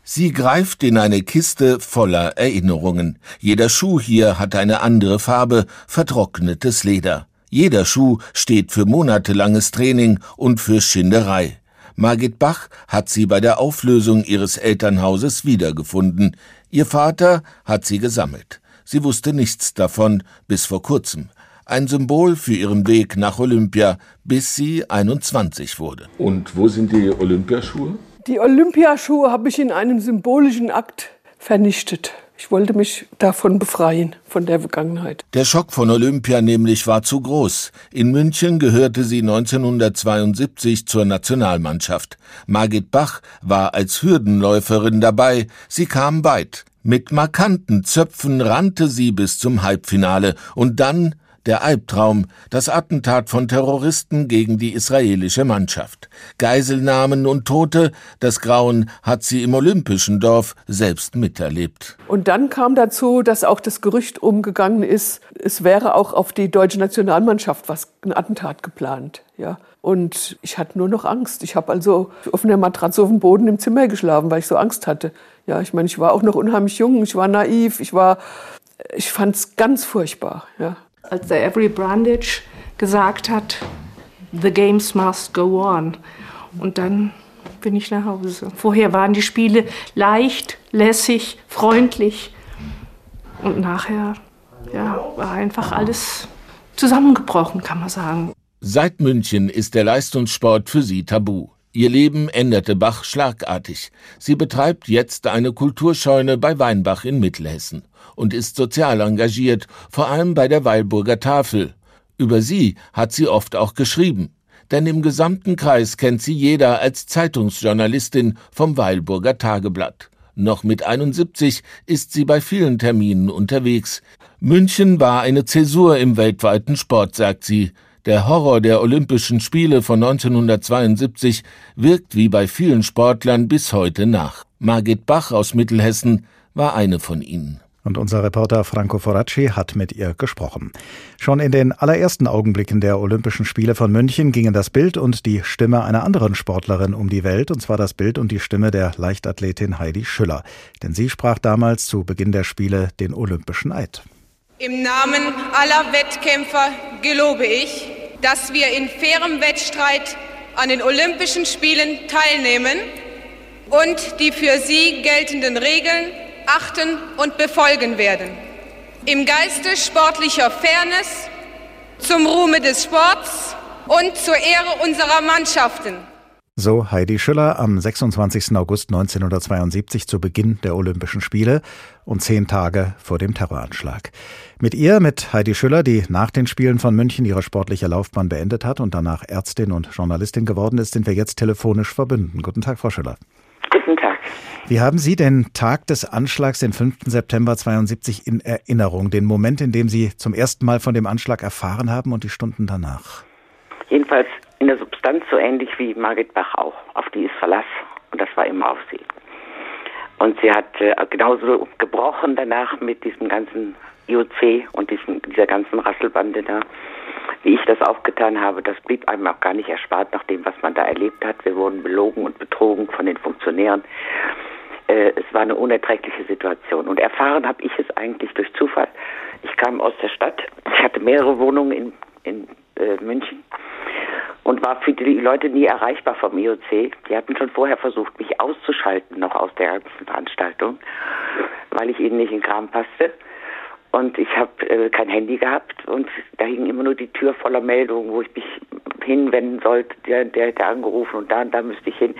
Sie greift in eine Kiste voller Erinnerungen. Jeder Schuh hier hat eine andere Farbe, vertrocknetes Leder. Jeder Schuh steht für monatelanges Training und für Schinderei. Margit Bach hat sie bei der Auflösung ihres Elternhauses wiedergefunden. Ihr Vater hat sie gesammelt. Sie wusste nichts davon bis vor kurzem. Ein Symbol für ihren Weg nach Olympia, bis sie 21 wurde. Und wo sind die Olympiaschuhe? Die Olympiaschuhe habe ich in einem symbolischen Akt vernichtet. Ich wollte mich davon befreien, von der Vergangenheit. Der Schock von Olympia nämlich war zu groß. In München gehörte sie 1972 zur Nationalmannschaft. Margit Bach war als Hürdenläuferin dabei. Sie kam weit. Mit markanten Zöpfen rannte sie bis zum Halbfinale und dann der Albtraum, das Attentat von Terroristen gegen die israelische Mannschaft. Geiselnahmen und Tote, das Grauen hat sie im olympischen Dorf selbst miterlebt. Und dann kam dazu, dass auch das Gerücht umgegangen ist, es wäre auch auf die deutsche Nationalmannschaft was ein Attentat geplant, ja. Und ich hatte nur noch Angst. Ich habe also auf einer Matratze auf dem Boden im Zimmer geschlafen, weil ich so Angst hatte. Ja, ich meine, ich war auch noch unheimlich jung, ich war naiv, ich war, ich fand es ganz furchtbar. Ja. Als der Avery Brandage gesagt hat, the games must go on. Und dann bin ich nach Hause. Vorher waren die Spiele leicht, lässig, freundlich. Und nachher ja, war einfach alles zusammengebrochen, kann man sagen. Seit München ist der Leistungssport für sie tabu. Ihr Leben änderte Bach schlagartig. Sie betreibt jetzt eine Kulturscheune bei Weinbach in Mittelhessen und ist sozial engagiert, vor allem bei der Weilburger Tafel. Über sie hat sie oft auch geschrieben, denn im gesamten Kreis kennt sie jeder als Zeitungsjournalistin vom Weilburger Tageblatt. Noch mit 71 ist sie bei vielen Terminen unterwegs. München war eine Zäsur im weltweiten Sport, sagt sie. Der Horror der Olympischen Spiele von 1972 wirkt wie bei vielen Sportlern bis heute nach. Margit Bach aus Mittelhessen war eine von ihnen. Und unser Reporter Franco Foracci hat mit ihr gesprochen. Schon in den allerersten Augenblicken der Olympischen Spiele von München gingen das Bild und die Stimme einer anderen Sportlerin um die Welt, und zwar das Bild und die Stimme der Leichtathletin Heidi Schüller. Denn sie sprach damals zu Beginn der Spiele den Olympischen Eid. Im Namen aller Wettkämpfer gelobe ich, dass wir in fairem Wettstreit an den Olympischen Spielen teilnehmen und die für sie geltenden Regeln achten und befolgen werden. Im Geiste sportlicher Fairness, zum Ruhme des Sports und zur Ehre unserer Mannschaften. So Heidi Schüller am 26. August 1972 zu Beginn der Olympischen Spiele und zehn Tage vor dem Terroranschlag. Mit ihr, mit Heidi Schüller, die nach den Spielen von München ihre sportliche Laufbahn beendet hat und danach Ärztin und Journalistin geworden ist, sind wir jetzt telefonisch verbunden. Guten Tag, Frau Schüller. Guten Tag. Wie haben Sie den Tag des Anschlags, den 5. September 72, in Erinnerung? Den Moment, in dem Sie zum ersten Mal von dem Anschlag erfahren haben und die Stunden danach? Jedenfalls in der Substanz so ähnlich wie Margit Bach auch. Auf die ist Verlass und das war immer auf sie. Und sie hat äh, genauso gebrochen danach mit diesem ganzen IOC und diesem, dieser ganzen Rasselbande da, wie ich das aufgetan habe. Das blieb einem auch gar nicht erspart nach dem, was man da erlebt hat. Wir wurden belogen und betrogen von den Funktionären. Äh, es war eine unerträgliche Situation. Und erfahren habe ich es eigentlich durch Zufall. Ich kam aus der Stadt. Ich hatte mehrere Wohnungen in, in äh, München und war für die Leute nie erreichbar vom IOC. Die hatten schon vorher versucht, mich auszuschalten noch aus der ganzen Veranstaltung, weil ich ihnen nicht in den Kram passte. Und ich habe äh, kein Handy gehabt und da hing immer nur die Tür voller Meldungen, wo ich mich hinwenden sollte. Der, der hätte angerufen und da und da müsste ich hin.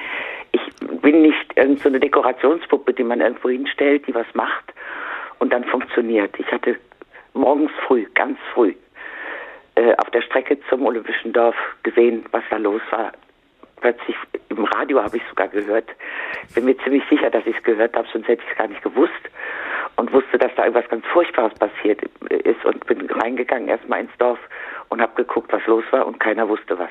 Ich bin nicht irgendeine so Dekorationspuppe, die man irgendwo hinstellt, die was macht und dann funktioniert. Ich hatte morgens früh, ganz früh, äh, auf der Strecke zum Olympischen Dorf gesehen, was da los war. Plötzlich im Radio habe ich sogar gehört. Bin mir ziemlich sicher, dass ich es gehört habe, sonst hätte ich es gar nicht gewusst und wusste, dass da irgendwas ganz Furchtbares passiert ist und bin reingegangen erstmal ins Dorf und habe geguckt, was los war und keiner wusste was.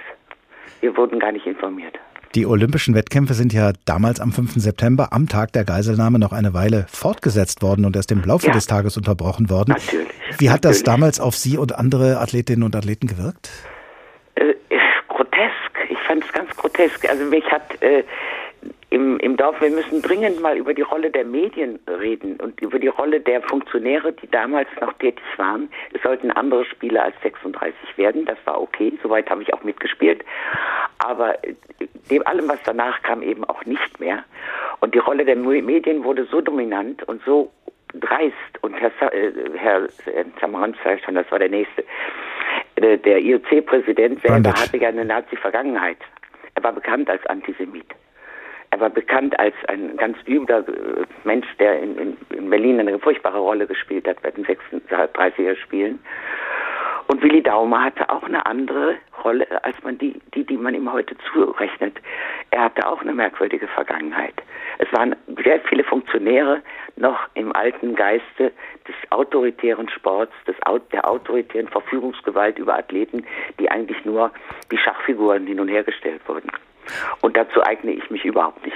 Wir wurden gar nicht informiert. Die Olympischen Wettkämpfe sind ja damals am 5. September, am Tag der Geiselnahme, noch eine Weile fortgesetzt worden und erst im Laufe ja. des Tages unterbrochen worden. Natürlich. Wie hat das damals auf Sie und andere Athletinnen und Athleten gewirkt? Äh, grotesk. Ich fand es ganz grotesk. Also mich hat äh, im, im Dorf, wir müssen dringend mal über die Rolle der Medien reden und über die Rolle der Funktionäre, die damals noch tätig waren. Es sollten andere Spiele als 36 werden, das war okay, soweit habe ich auch mitgespielt. Aber dem allem, was danach kam, eben auch nicht mehr. Und die Rolle der Medien wurde so dominant und so dreist und Herr, äh, Herr Samaran schon, das war der nächste, äh, der IOC-Präsident selber hatte ja eine Nazi-Vergangenheit. Er war bekannt als Antisemit. Er war bekannt als ein ganz übler äh, Mensch, der in, in, in Berlin eine furchtbare Rolle gespielt hat bei den 36er Spielen. Und Willi Daumer hatte auch eine andere Rolle, als man die, die, die man ihm heute zurechnet. Er hatte auch eine merkwürdige Vergangenheit. Es waren sehr viele Funktionäre noch im alten Geiste des autoritären Sports, des, der autoritären Verfügungsgewalt über Athleten, die eigentlich nur wie Schachfiguren hin und her gestellt wurden. Und dazu eigne ich mich überhaupt nicht.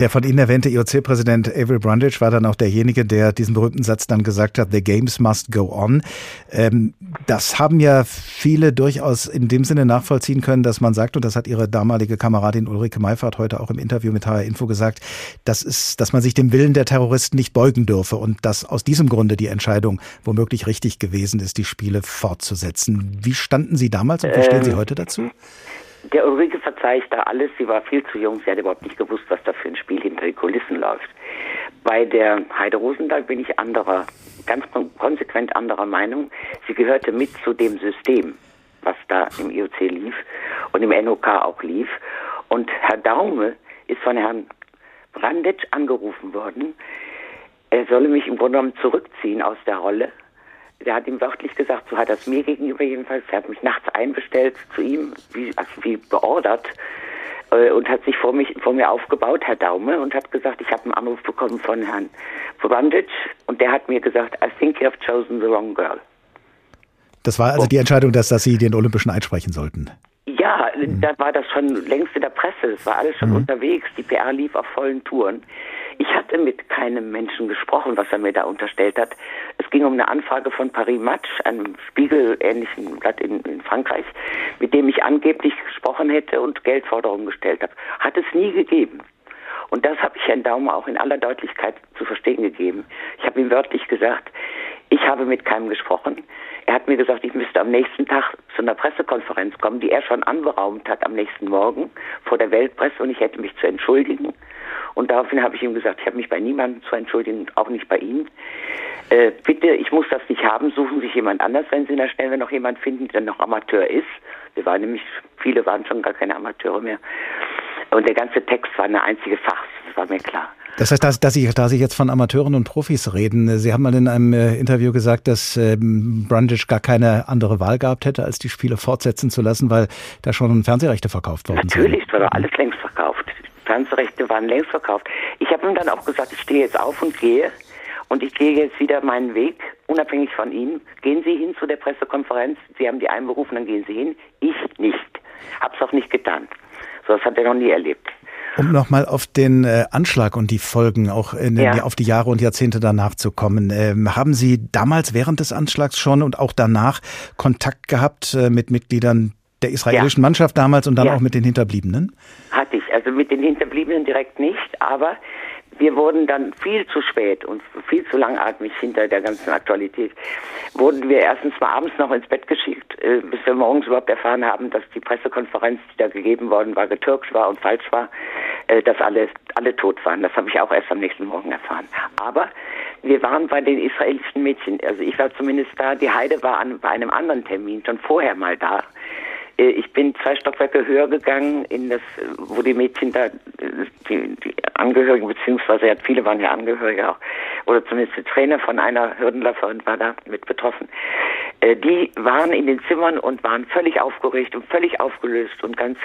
Der von Ihnen erwähnte IOC-Präsident Avery Brundage war dann auch derjenige, der diesen berühmten Satz dann gesagt hat, The Games must go on. Ähm, das haben ja viele durchaus in dem Sinne nachvollziehen können, dass man sagt, und das hat Ihre damalige Kameradin Ulrike Meifert heute auch im Interview mit HR Info gesagt, das ist, dass man sich dem Willen der Terroristen nicht beugen dürfe und dass aus diesem Grunde die Entscheidung womöglich richtig gewesen ist, die Spiele fortzusetzen. Wie standen Sie damals und wie stehen Sie ähm, heute dazu? Der Ulrike verzeihe ich da alles. Sie war viel zu jung. Sie hat überhaupt nicht gewusst, was da für ein Spiel hinter die Kulissen läuft. Bei der Heide Rosendahl bin ich anderer, ganz konsequent anderer Meinung. Sie gehörte mit zu dem System, was da im IOC lief und im NOK auch lief. Und Herr Daume ist von Herrn Brandetsch angerufen worden. Er solle mich im Grunde genommen zurückziehen aus der Rolle der hat ihm wörtlich gesagt, so hat er es mir gegenüber jedenfalls, er hat mich nachts einbestellt zu ihm, wie, also wie beordert, äh, und hat sich vor, mich, vor mir aufgebaut, Herr Daume, und hat gesagt, ich habe einen Anruf bekommen von Herrn Brandic, und der hat mir gesagt, I think you have chosen the wrong girl. Das war also die Entscheidung, dass, dass Sie den Olympischen Eid sprechen sollten. Ja, mhm. da war das schon längst in der Presse, das war alles schon mhm. unterwegs, die PR lief auf vollen Touren. Ich hatte mit keinem Menschen gesprochen, was er mir da unterstellt hat. Es ging um eine Anfrage von Paris Match, einem spiegelähnlichen Blatt in, in Frankreich, mit dem ich angeblich gesprochen hätte und Geldforderungen gestellt habe. Hat es nie gegeben. Und das habe ich Herrn Daumer auch in aller Deutlichkeit zu verstehen gegeben. Ich habe ihm wörtlich gesagt, ich habe mit keinem gesprochen. Er hat mir gesagt, ich müsste am nächsten Tag zu einer Pressekonferenz kommen, die er schon anberaumt hat am nächsten Morgen vor der Weltpresse und ich hätte mich zu entschuldigen. Und daraufhin habe ich ihm gesagt, ich habe mich bei niemandem zu entschuldigen, auch nicht bei Ihnen. Äh, bitte, ich muss das nicht haben, suchen Sie sich jemand anders, wenn Sie in der Stelle noch jemand finden, der noch Amateur ist. Wir waren nämlich, viele waren schon gar keine Amateure mehr. Und der ganze Text war eine einzige Farce, das war mir klar. Das heißt, dass, dass Sie, da Sie jetzt von Amateuren und Profis reden, Sie haben mal in einem äh, Interview gesagt, dass ähm, Brundage gar keine andere Wahl gehabt hätte, als die Spiele fortsetzen zu lassen, weil da schon Fernsehrechte verkauft worden sind. Natürlich, es war doch alles längst verkauft. Die Fernsehrechte waren längst verkauft. Ich habe ihm dann auch gesagt, ich stehe jetzt auf und gehe. Und ich gehe jetzt wieder meinen Weg, unabhängig von Ihnen. Gehen Sie hin zu der Pressekonferenz. Sie haben die einberufen, dann gehen Sie hin. Ich nicht. Hab's auch nicht getan. So, das hat er noch nie erlebt. Um nochmal auf den äh, Anschlag und die Folgen auch in, ja. auf die Jahre und Jahrzehnte danach zu kommen. Ähm, haben Sie damals während des Anschlags schon und auch danach Kontakt gehabt äh, mit Mitgliedern der israelischen ja. Mannschaft damals und dann ja. auch mit den Hinterbliebenen? Also mit den Hinterbliebenen direkt nicht, aber wir wurden dann viel zu spät und viel zu langatmig hinter der ganzen Aktualität, wurden wir erstens mal abends noch ins Bett geschickt, äh, bis wir morgens überhaupt erfahren haben, dass die Pressekonferenz, die da gegeben worden war, getürkt war und falsch war, äh, dass alle, alle tot waren. Das habe ich auch erst am nächsten Morgen erfahren. Aber wir waren bei den israelischen Mädchen, also ich war zumindest da, die Heide war an, bei einem anderen Termin schon vorher mal da. Äh, ich bin zwei Stockwerke höher gegangen, in das, wo die Mädchen da, die, die Angehörigen, beziehungsweise ja, viele waren ja Angehörige auch, oder zumindest der Trainer von einer Hürdenläuferin war da mit betroffen. Äh, die waren in den Zimmern und waren völlig aufgeregt und völlig aufgelöst und ganz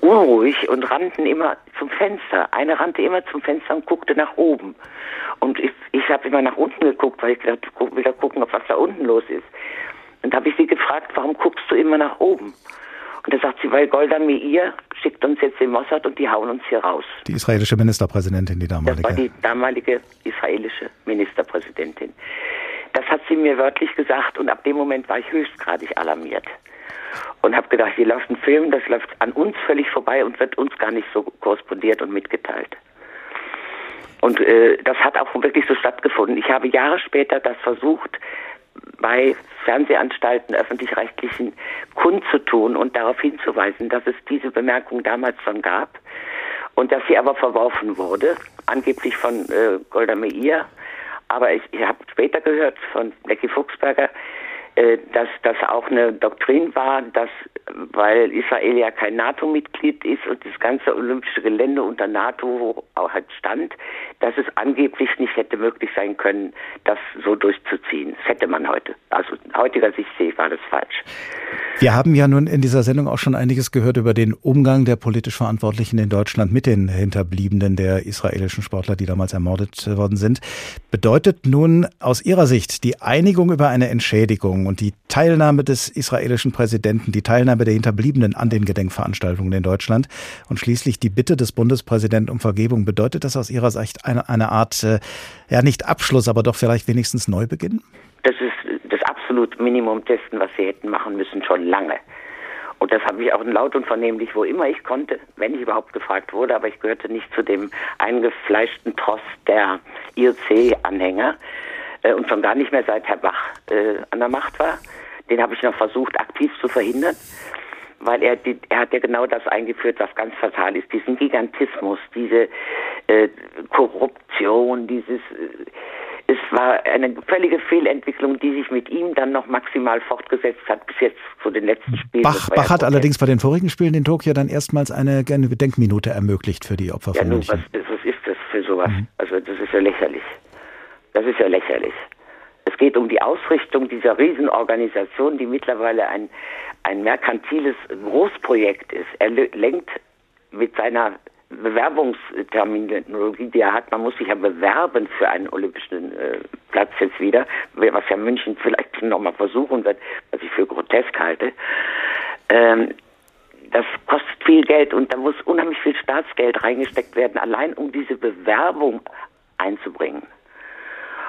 unruhig und rannten immer zum Fenster. Eine rannte immer zum Fenster und guckte nach oben. Und ich, ich habe immer nach unten geguckt, weil ich gedacht, ich will da gucken, ob was da unten los ist. Und habe ich sie gefragt, warum guckst du immer nach oben? Und da sagt sie, weil Golda Meir schickt uns jetzt den Mossad und die hauen uns hier raus. Die israelische Ministerpräsidentin, die damalige. Das war die damalige israelische Ministerpräsidentin. Das hat sie mir wörtlich gesagt und ab dem Moment war ich höchstgradig alarmiert. Und habe gedacht, hier läuft ein Film, das läuft an uns völlig vorbei und wird uns gar nicht so korrespondiert und mitgeteilt. Und äh, das hat auch wirklich so stattgefunden. Ich habe Jahre später das versucht, bei Fernsehanstalten öffentlich-rechtlichen kundzutun und darauf hinzuweisen, dass es diese Bemerkung damals schon gab und dass sie aber verworfen wurde, angeblich von äh, Golda Meir. Aber ich, ich habe später gehört von Becky Fuchsberger, äh, dass das auch eine Doktrin war, dass weil Israel ja kein NATO-Mitglied ist und das ganze olympische Gelände unter NATO auch halt stand, dass es angeblich nicht hätte möglich sein können, das so durchzuziehen. Das hätte man heute. Also heutiger Sicht sehe ich, war das falsch. Wir haben ja nun in dieser Sendung auch schon einiges gehört über den Umgang der politisch Verantwortlichen in Deutschland mit den Hinterbliebenen der israelischen Sportler, die damals ermordet worden sind. Bedeutet nun aus Ihrer Sicht die Einigung über eine Entschädigung und die Teilnahme des israelischen Präsidenten, die Teilnahme der Hinterbliebenen an den Gedenkveranstaltungen in Deutschland und schließlich die Bitte des Bundespräsidenten um Vergebung, bedeutet das aus Ihrer Sicht eine, eine Art, äh, ja nicht Abschluss, aber doch vielleicht wenigstens Neubeginn? Das ist das absolute Minimum dessen, was Sie hätten machen müssen, schon lange. Und das habe ich auch laut und vernehmlich, wo immer ich konnte, wenn ich überhaupt gefragt wurde, aber ich gehörte nicht zu dem eingefleischten Tross der IOC-Anhänger äh, und schon gar nicht mehr seit Herr Bach äh, an der Macht war. Den habe ich noch versucht, aktiv zu verhindern, weil er, er hat ja genau das eingeführt, was ganz fatal ist. Diesen Gigantismus, diese äh, Korruption, dieses... Äh, es war eine völlige Fehlentwicklung, die sich mit ihm dann noch maximal fortgesetzt hat, bis jetzt zu den letzten Spielen. Bach, Bach hat allerdings bei den vorigen Spielen in Tokio dann erstmals eine, eine Gedenkminute ermöglicht für die Opfer ja, von München. Was, was ist das für sowas? Mhm. Also das ist ja lächerlich. Das ist ja lächerlich. Es geht um die Ausrichtung dieser Riesenorganisation, die mittlerweile ein, ein merkantiles Großprojekt ist. Er lenkt mit seiner Bewerbungsterminologie, die er hat, man muss sich ja bewerben für einen olympischen äh, Platz jetzt wieder, was ja München vielleicht nochmal versuchen wird, was ich für grotesk halte. Ähm, das kostet viel Geld und da muss unheimlich viel Staatsgeld reingesteckt werden, allein um diese Bewerbung einzubringen.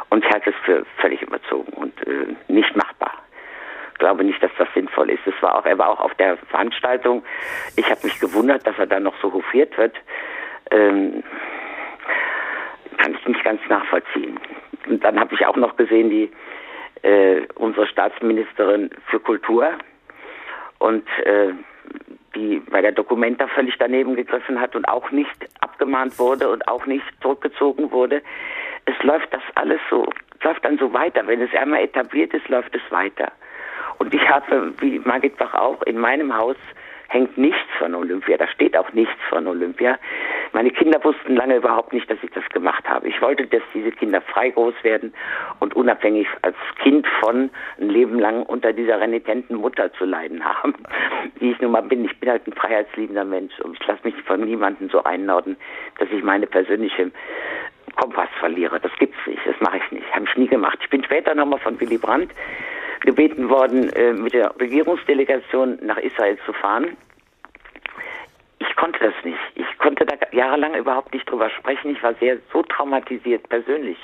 Und ich halte es für völlig überzogen und äh, nicht machbar. Ich glaube nicht, dass das sinnvoll ist. Es war auch, er war auch auf der Veranstaltung. Ich habe mich gewundert, dass er da noch so hofiert wird. Ähm, kann ich nicht ganz nachvollziehen. Und dann habe ich auch noch gesehen, die äh, unsere Staatsministerin für Kultur und äh, die bei der Dokumenta völlig daneben gegriffen hat und auch nicht abgemahnt wurde und auch nicht zurückgezogen wurde. Läuft das alles so, läuft dann so weiter. Wenn es einmal etabliert ist, läuft es weiter. Und ich habe, wie Margit Bach auch, in meinem Haus hängt nichts von Olympia. Da steht auch nichts von Olympia. Meine Kinder wussten lange überhaupt nicht, dass ich das gemacht habe. Ich wollte, dass diese Kinder frei groß werden und unabhängig als Kind von ein Leben lang unter dieser renitenten Mutter zu leiden haben, wie ich nun mal bin. Ich bin halt ein freiheitsliebender Mensch und ich lasse mich von niemandem so einnorden, dass ich meine persönliche Kompass verliere. Das gibt's nicht. Das mache ich nicht. Habe ich nie gemacht. Ich bin später nochmal von Willy Brandt gebeten worden, äh, mit der Regierungsdelegation nach Israel zu fahren. Ich konnte das nicht. Ich konnte da jahrelang überhaupt nicht drüber sprechen. Ich war sehr so traumatisiert persönlich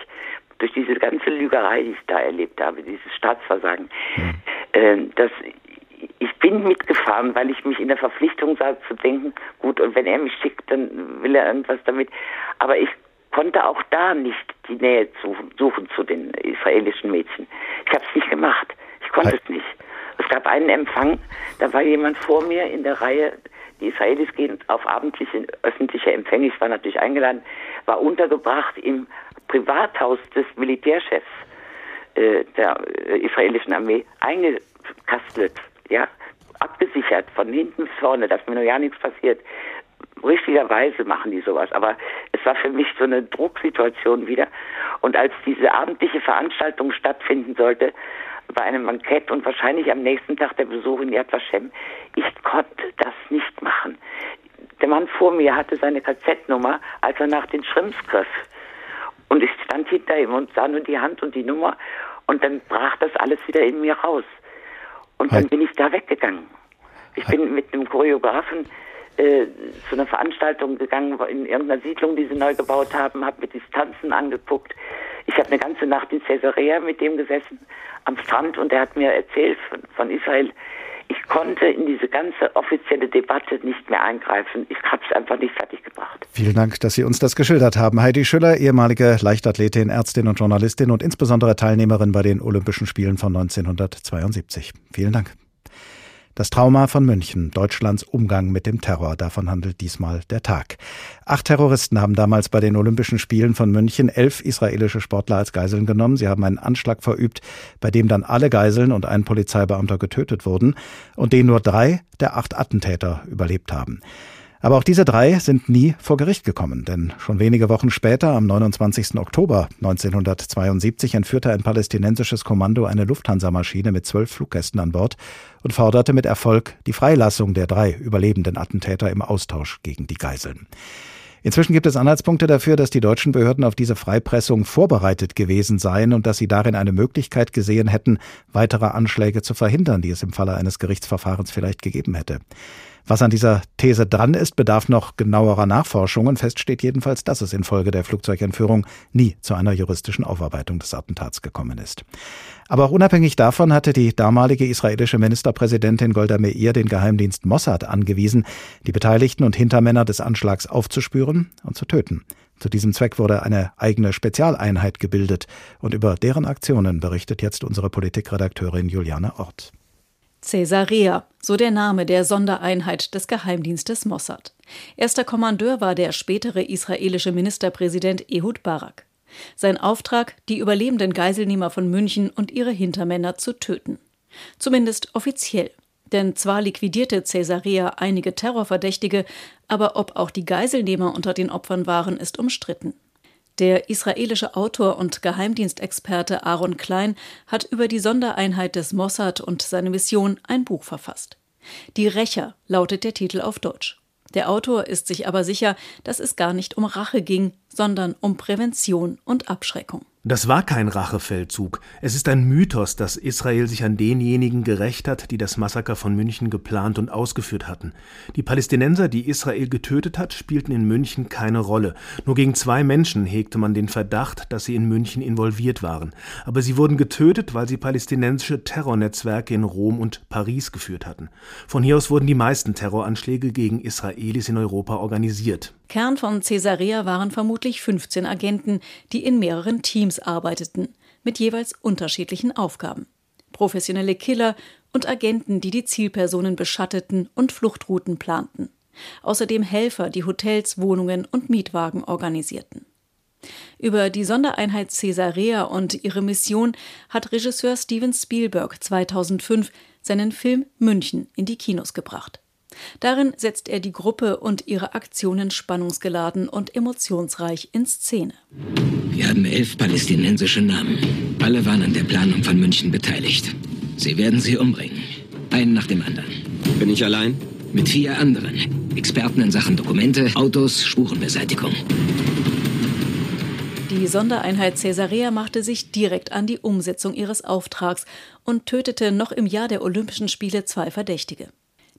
durch diese ganze Lügerei, die ich da erlebt habe, dieses Staatsversagen, mhm. dass ich bin mitgefahren, weil ich mich in der Verpflichtung sah zu denken, gut, und wenn er mich schickt, dann will er irgendwas damit. Aber ich konnte auch da nicht die Nähe suchen, suchen zu den israelischen Mädchen. Ich habe es nicht gemacht. Ich konnte es nicht. Es gab einen Empfang, da war jemand vor mir in der Reihe, die Israelis gehen auf abendliche öffentliche Empfänge, ich war natürlich eingeladen, war untergebracht im Privathaus des Militärchefs äh, der äh, israelischen Armee, eingekastelt, ja, abgesichert von hinten bis vorne, dass mir nur ja nichts passiert. Richtigerweise machen die sowas, aber es war für mich so eine Drucksituation wieder. Und als diese abendliche Veranstaltung stattfinden sollte, bei einem Bankett und wahrscheinlich am nächsten Tag der Besuch in Yad Vashem. Ich konnte das nicht machen. Der Mann vor mir hatte seine KZ-Nummer, als er nach den Schrimps griff. Und ich stand hinter ihm und sah nur die Hand und die Nummer und dann brach das alles wieder in mir raus. Und dann bin ich da weggegangen. Ich bin mit einem Choreografen äh, zu einer Veranstaltung gegangen in irgendeiner Siedlung, die sie neu gebaut haben, habe mir Distanzen angeguckt. Ich habe eine ganze Nacht in Caesarea mit dem gesessen, am Strand und er hat mir erzählt von, von Israel. Ich konnte in diese ganze offizielle Debatte nicht mehr eingreifen. Ich habe es einfach nicht fertiggebracht. Vielen Dank, dass Sie uns das geschildert haben. Heidi Schüller, ehemalige Leichtathletin, Ärztin und Journalistin und insbesondere Teilnehmerin bei den Olympischen Spielen von 1972. Vielen Dank. Das Trauma von München, Deutschlands Umgang mit dem Terror, davon handelt diesmal der Tag. Acht Terroristen haben damals bei den Olympischen Spielen von München elf israelische Sportler als Geiseln genommen. Sie haben einen Anschlag verübt, bei dem dann alle Geiseln und ein Polizeibeamter getötet wurden und den nur drei der acht Attentäter überlebt haben. Aber auch diese drei sind nie vor Gericht gekommen, denn schon wenige Wochen später, am 29. Oktober 1972, entführte ein palästinensisches Kommando eine Lufthansa-Maschine mit zwölf Fluggästen an Bord und forderte mit Erfolg die Freilassung der drei überlebenden Attentäter im Austausch gegen die Geiseln. Inzwischen gibt es Anhaltspunkte dafür, dass die deutschen Behörden auf diese Freipressung vorbereitet gewesen seien und dass sie darin eine Möglichkeit gesehen hätten, weitere Anschläge zu verhindern, die es im Falle eines Gerichtsverfahrens vielleicht gegeben hätte. Was an dieser These dran ist, bedarf noch genauerer Nachforschungen. Fest steht jedenfalls, dass es infolge der Flugzeugentführung nie zu einer juristischen Aufarbeitung des Attentats gekommen ist. Aber auch unabhängig davon hatte die damalige israelische Ministerpräsidentin Golda Meir den Geheimdienst Mossad angewiesen, die Beteiligten und Hintermänner des Anschlags aufzuspüren und zu töten. Zu diesem Zweck wurde eine eigene Spezialeinheit gebildet und über deren Aktionen berichtet jetzt unsere Politikredakteurin Juliane Ort. Caesarea, so der Name der Sondereinheit des Geheimdienstes Mossad. Erster Kommandeur war der spätere israelische Ministerpräsident Ehud Barak. Sein Auftrag, die überlebenden Geiselnehmer von München und ihre Hintermänner zu töten. Zumindest offiziell. Denn zwar liquidierte Caesarea einige Terrorverdächtige, aber ob auch die Geiselnehmer unter den Opfern waren, ist umstritten. Der israelische Autor und Geheimdienstexperte Aaron Klein hat über die Sondereinheit des Mossad und seine Mission ein Buch verfasst. Die Rächer lautet der Titel auf Deutsch. Der Autor ist sich aber sicher, dass es gar nicht um Rache ging, sondern um Prävention und Abschreckung. Das war kein Rachefeldzug. Es ist ein Mythos, dass Israel sich an denjenigen gerecht hat, die das Massaker von München geplant und ausgeführt hatten. Die Palästinenser, die Israel getötet hat, spielten in München keine Rolle. Nur gegen zwei Menschen hegte man den Verdacht, dass sie in München involviert waren. Aber sie wurden getötet, weil sie palästinensische Terrornetzwerke in Rom und Paris geführt hatten. Von hier aus wurden die meisten Terroranschläge gegen Israelis in Europa organisiert. Kern von Caesarea waren vermutlich 15 Agenten, die in mehreren Teams arbeiteten, mit jeweils unterschiedlichen Aufgaben. Professionelle Killer und Agenten, die die Zielpersonen beschatteten und Fluchtrouten planten. Außerdem Helfer, die Hotels, Wohnungen und Mietwagen organisierten. Über die Sondereinheit Caesarea und ihre Mission hat Regisseur Steven Spielberg 2005 seinen Film München in die Kinos gebracht. Darin setzt er die Gruppe und ihre Aktionen spannungsgeladen und emotionsreich in Szene. Wir haben elf palästinensische Namen. Alle waren an der Planung von München beteiligt. Sie werden sie umbringen. Einen nach dem anderen. Bin ich allein? Mit vier anderen. Experten in Sachen Dokumente, Autos, Spurenbeseitigung. Die Sondereinheit Caesarea machte sich direkt an die Umsetzung ihres Auftrags und tötete noch im Jahr der Olympischen Spiele zwei Verdächtige.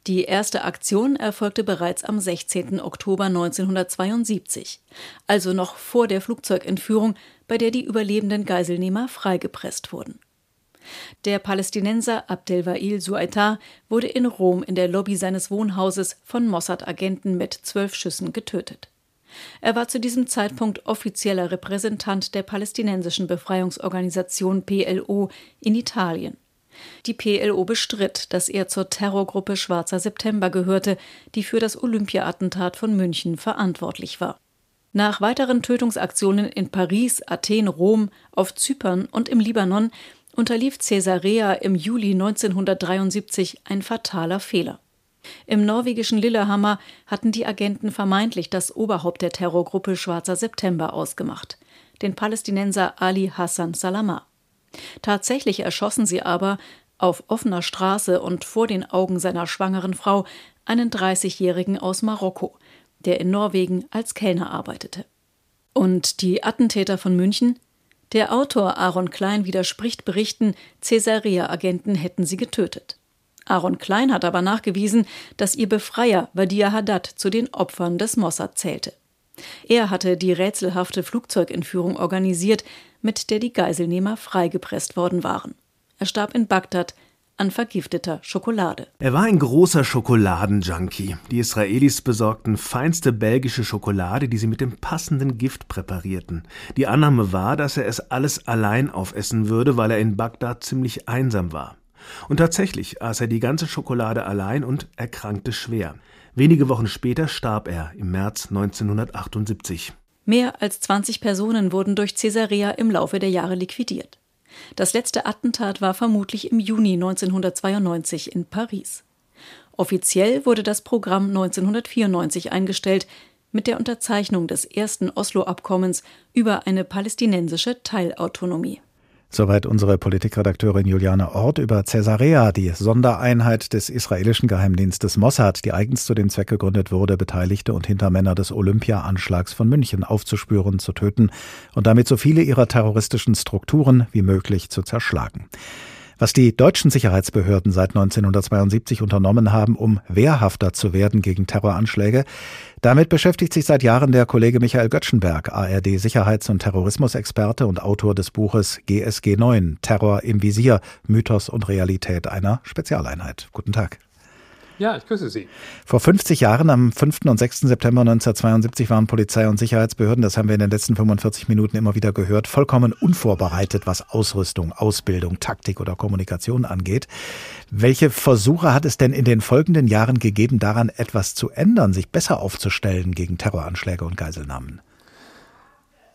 Die erste Aktion erfolgte bereits am 16. Oktober 1972, also noch vor der Flugzeugentführung, bei der die überlebenden Geiselnehmer freigepresst wurden. Der Palästinenser Abdelwail Suaitar wurde in Rom in der Lobby seines Wohnhauses von Mossad-Agenten mit zwölf Schüssen getötet. Er war zu diesem Zeitpunkt offizieller Repräsentant der palästinensischen Befreiungsorganisation PLO in Italien. Die PLO bestritt, dass er zur Terrorgruppe Schwarzer September gehörte, die für das Olympia-Attentat von München verantwortlich war. Nach weiteren Tötungsaktionen in Paris, Athen, Rom, auf Zypern und im Libanon unterlief Caesarea im Juli 1973 ein fataler Fehler. Im norwegischen Lillehammer hatten die Agenten vermeintlich das Oberhaupt der Terrorgruppe Schwarzer September ausgemacht, den Palästinenser Ali Hassan Salamah. Tatsächlich erschossen sie aber auf offener Straße und vor den Augen seiner schwangeren Frau einen 30-Jährigen aus Marokko, der in Norwegen als Kellner arbeitete. Und die Attentäter von München? Der Autor Aaron Klein widerspricht Berichten, Caesarea-Agenten hätten sie getötet. Aaron Klein hat aber nachgewiesen, dass ihr Befreier Wadia Haddad zu den Opfern des Mossad zählte. Er hatte die rätselhafte Flugzeugentführung organisiert, mit der die Geiselnehmer freigepresst worden waren. Er starb in Bagdad an vergifteter Schokolade. Er war ein großer Schokoladenjunkie. Die Israelis besorgten feinste belgische Schokolade, die sie mit dem passenden Gift präparierten. Die Annahme war, dass er es alles allein aufessen würde, weil er in Bagdad ziemlich einsam war. Und tatsächlich aß er die ganze Schokolade allein und erkrankte schwer. Wenige Wochen später starb er im März 1978. Mehr als 20 Personen wurden durch Caesarea im Laufe der Jahre liquidiert. Das letzte Attentat war vermutlich im Juni 1992 in Paris. Offiziell wurde das Programm 1994 eingestellt mit der Unterzeichnung des ersten Oslo-Abkommens über eine palästinensische Teilautonomie. Soweit unsere Politikredakteurin Juliane Ort über Caesarea, die Sondereinheit des israelischen Geheimdienstes Mossad, die eigens zu dem Zweck gegründet wurde, Beteiligte und Hintermänner des Olympia-Anschlags von München aufzuspüren, zu töten und damit so viele ihrer terroristischen Strukturen wie möglich zu zerschlagen was die deutschen Sicherheitsbehörden seit 1972 unternommen haben, um wehrhafter zu werden gegen Terroranschläge. Damit beschäftigt sich seit Jahren der Kollege Michael Göttschenberg, ARD Sicherheits- und Terrorismusexperte und Autor des Buches GSG 9, Terror im Visier, Mythos und Realität einer Spezialeinheit. Guten Tag. Ja, ich grüße Sie. Vor 50 Jahren, am 5. und 6. September 1972, waren Polizei und Sicherheitsbehörden, das haben wir in den letzten 45 Minuten immer wieder gehört, vollkommen unvorbereitet, was Ausrüstung, Ausbildung, Taktik oder Kommunikation angeht. Welche Versuche hat es denn in den folgenden Jahren gegeben, daran etwas zu ändern, sich besser aufzustellen gegen Terroranschläge und Geiselnahmen?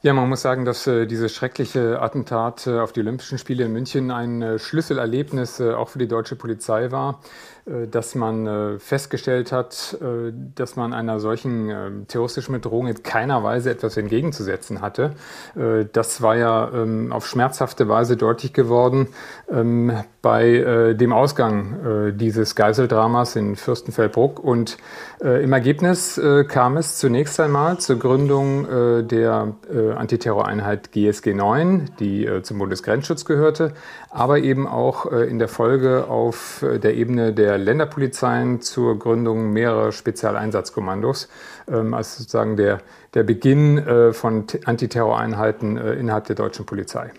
Ja, man muss sagen, dass äh, dieses schreckliche Attentat äh, auf die Olympischen Spiele in München ein äh, Schlüsselerlebnis äh, auch für die deutsche Polizei war. Äh, dass man äh, festgestellt hat, äh, dass man einer solchen terroristischen Bedrohung in keiner Weise etwas entgegenzusetzen hatte. Das war ja ähm, auf schmerzhafte Weise deutlich geworden ähm, bei dem Ausgang dieses Geiseldramas in Fürstenfeldbruck. Und im Ergebnis kam es zunächst einmal zur Gründung der Antiterroreinheit GSG 9, die zum Bundesgrenzschutz gehörte, aber eben auch in der Folge auf der Ebene der Länderpolizeien zur Gründung mehrerer Spezialeinsatzkommandos, ähm, als sozusagen der, der Beginn äh, von Antiterroreinheiten äh, innerhalb der deutschen Polizei.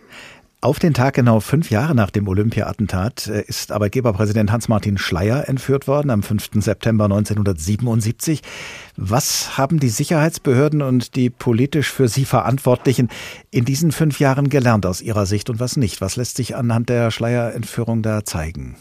Auf den Tag genau fünf Jahre nach dem Olympia-Attentat äh, ist Arbeitgeberpräsident Hans-Martin Schleyer entführt worden, am 5. September 1977. Was haben die Sicherheitsbehörden und die politisch für sie Verantwortlichen in diesen fünf Jahren gelernt aus ihrer Sicht und was nicht? Was lässt sich anhand der Schleyer-Entführung da zeigen?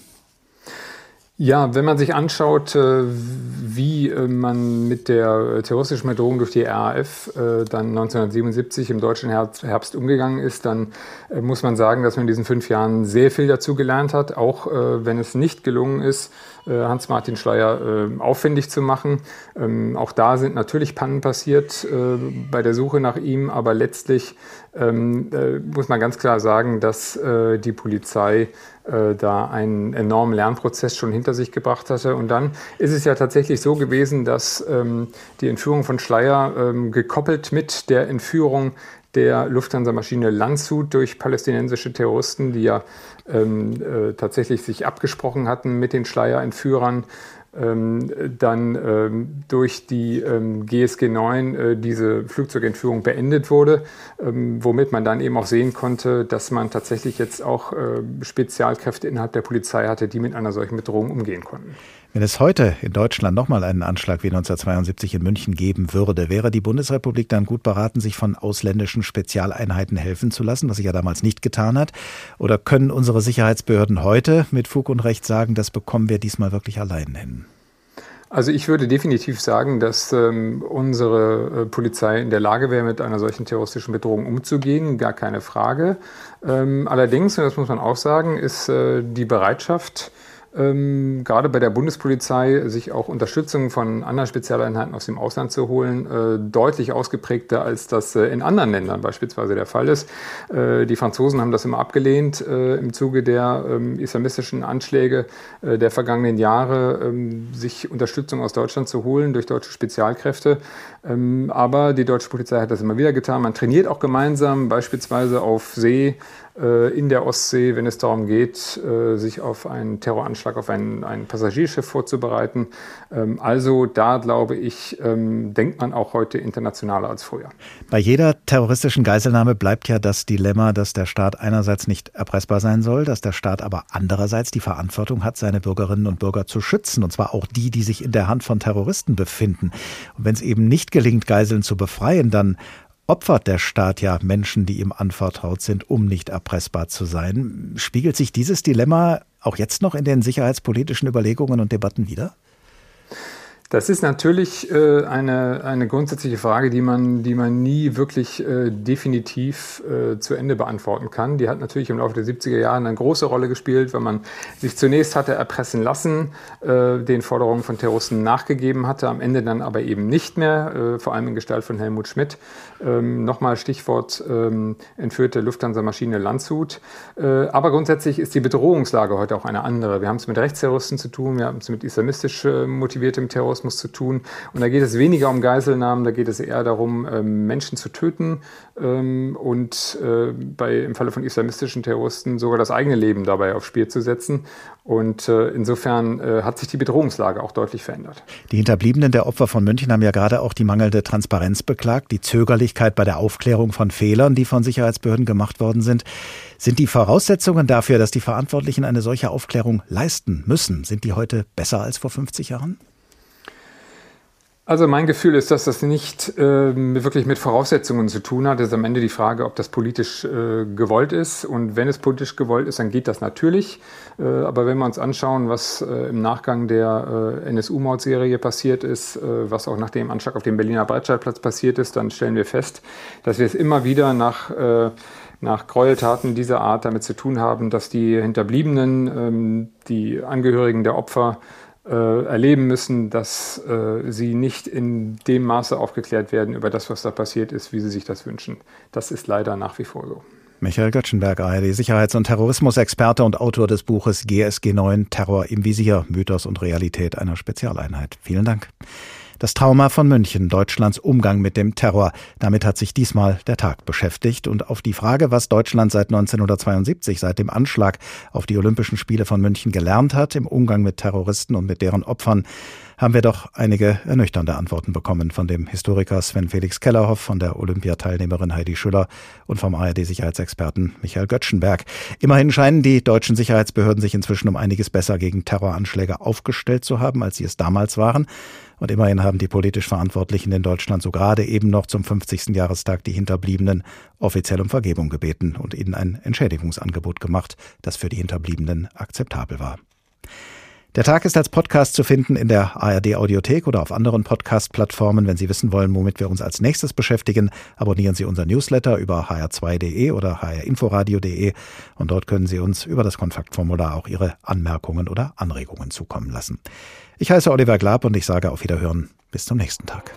Ja, wenn man sich anschaut, äh, wie äh, man mit der terroristischen Bedrohung durch die RAF äh, dann 1977 im deutschen Herbst umgegangen ist, dann muss man sagen, dass man in diesen fünf Jahren sehr viel dazu gelernt hat, auch wenn es nicht gelungen ist, Hans-Martin Schleier aufwendig zu machen. Ähm, auch da sind natürlich Pannen passiert bei der Suche nach ihm, aber letztlich ähm, muss man ganz klar sagen, dass die Polizei äh, da einen enormen Lernprozess schon hinter sich gebracht hatte. Und dann ist es ja tatsächlich so gewesen, dass ähm, die Entführung von Schleier ähm, gekoppelt mit der Entführung der Lufthansa-Maschine Landshut durch palästinensische Terroristen, die ja ähm, äh, tatsächlich sich abgesprochen hatten mit den Schleier-Entführern, ähm, dann ähm, durch die ähm, GSG 9 äh, diese Flugzeugentführung beendet wurde, ähm, womit man dann eben auch sehen konnte, dass man tatsächlich jetzt auch äh, Spezialkräfte innerhalb der Polizei hatte, die mit einer solchen Bedrohung umgehen konnten. Wenn es heute in Deutschland nochmal einen Anschlag wie 1972 in München geben würde, wäre die Bundesrepublik dann gut beraten, sich von ausländischen Spezialeinheiten helfen zu lassen, was sich ja damals nicht getan hat? Oder können unsere Sicherheitsbehörden heute mit Fug und Recht sagen, das bekommen wir diesmal wirklich allein hin? Also ich würde definitiv sagen, dass ähm, unsere äh, Polizei in der Lage wäre, mit einer solchen terroristischen Bedrohung umzugehen, gar keine Frage. Ähm, allerdings, und das muss man auch sagen, ist äh, die Bereitschaft, ähm, gerade bei der Bundespolizei sich auch Unterstützung von anderen Spezialeinheiten aus dem Ausland zu holen, äh, deutlich ausgeprägter, als das äh, in anderen Ländern beispielsweise der Fall ist. Äh, die Franzosen haben das immer abgelehnt äh, im Zuge der ähm, islamistischen Anschläge äh, der vergangenen Jahre, ähm, sich Unterstützung aus Deutschland zu holen durch deutsche Spezialkräfte. Ähm, aber die deutsche Polizei hat das immer wieder getan. Man trainiert auch gemeinsam, beispielsweise auf See in der Ostsee, wenn es darum geht, äh, sich auf einen Terroranschlag auf ein, ein Passagierschiff vorzubereiten. Ähm, also da glaube ich, ähm, denkt man auch heute internationaler als früher. Bei jeder terroristischen Geiselnahme bleibt ja das Dilemma, dass der Staat einerseits nicht erpressbar sein soll, dass der Staat aber andererseits die Verantwortung hat, seine Bürgerinnen und Bürger zu schützen, und zwar auch die, die sich in der Hand von Terroristen befinden. Und wenn es eben nicht gelingt, Geiseln zu befreien, dann opfert der Staat ja Menschen, die ihm anvertraut sind, um nicht erpressbar zu sein. Spiegelt sich dieses Dilemma auch jetzt noch in den sicherheitspolitischen Überlegungen und Debatten wider? Das ist natürlich äh, eine, eine grundsätzliche Frage, die man, die man nie wirklich äh, definitiv äh, zu Ende beantworten kann. Die hat natürlich im Laufe der 70er Jahre eine große Rolle gespielt, weil man sich zunächst hatte erpressen lassen, äh, den Forderungen von Terroristen nachgegeben hatte, am Ende dann aber eben nicht mehr, äh, vor allem in Gestalt von Helmut Schmidt. Ähm, Nochmal Stichwort ähm, entführte Lufthansa-Maschine Landshut. Äh, aber grundsätzlich ist die Bedrohungslage heute auch eine andere. Wir haben es mit Rechtsterroristen zu tun, wir haben es mit islamistisch motiviertem Terrorismus Terrorismus zu tun. Und da geht es weniger um Geiselnahmen, da geht es eher darum, ähm, Menschen zu töten ähm, und äh, bei, im Falle von islamistischen Terroristen sogar das eigene Leben dabei aufs Spiel zu setzen. Und äh, insofern äh, hat sich die Bedrohungslage auch deutlich verändert. Die Hinterbliebenen der Opfer von München haben ja gerade auch die mangelnde Transparenz beklagt, die Zögerlichkeit bei der Aufklärung von Fehlern, die von Sicherheitsbehörden gemacht worden sind. Sind die Voraussetzungen dafür, dass die Verantwortlichen eine solche Aufklärung leisten müssen, sind die heute besser als vor 50 Jahren? Also mein Gefühl ist, dass das nicht äh, wirklich mit Voraussetzungen zu tun hat. Es ist am Ende die Frage, ob das politisch äh, gewollt ist. Und wenn es politisch gewollt ist, dann geht das natürlich. Äh, aber wenn wir uns anschauen, was äh, im Nachgang der äh, NSU-Mordserie passiert ist, äh, was auch nach dem Anschlag auf dem Berliner Breitscheidplatz passiert ist, dann stellen wir fest, dass wir es immer wieder nach nach Gräueltaten dieser Art damit zu tun haben, dass die Hinterbliebenen, ähm, die Angehörigen der Opfer erleben müssen, dass äh, sie nicht in dem Maße aufgeklärt werden über das, was da passiert ist, wie sie sich das wünschen. Das ist leider nach wie vor so. Michael Göttschenberg, ARD Sicherheits- und Terrorismusexperte und Autor des Buches GSG 9 Terror im Visier, Mythos und Realität einer Spezialeinheit. Vielen Dank. Das Trauma von München, Deutschlands Umgang mit dem Terror. Damit hat sich diesmal der Tag beschäftigt. Und auf die Frage, was Deutschland seit 1972, seit dem Anschlag auf die Olympischen Spiele von München gelernt hat im Umgang mit Terroristen und mit deren Opfern, haben wir doch einige ernüchternde Antworten bekommen von dem Historiker Sven Felix Kellerhoff, von der Olympiateilnehmerin Heidi Schüller und vom ARD-Sicherheitsexperten Michael Göttschenberg. Immerhin scheinen die deutschen Sicherheitsbehörden sich inzwischen um einiges besser gegen Terroranschläge aufgestellt zu haben, als sie es damals waren. Und immerhin haben die politisch Verantwortlichen in Deutschland so gerade eben noch zum 50. Jahrestag die Hinterbliebenen offiziell um Vergebung gebeten und ihnen ein Entschädigungsangebot gemacht, das für die Hinterbliebenen akzeptabel war. Der Tag ist als Podcast zu finden in der ARD Audiothek oder auf anderen Podcast-Plattformen. Wenn Sie wissen wollen, womit wir uns als nächstes beschäftigen, abonnieren Sie unser Newsletter über hr2.de oder hrinforadio.de und dort können Sie uns über das Kontaktformular auch Ihre Anmerkungen oder Anregungen zukommen lassen. Ich heiße Oliver Glab und ich sage auf Wiederhören. Bis zum nächsten Tag.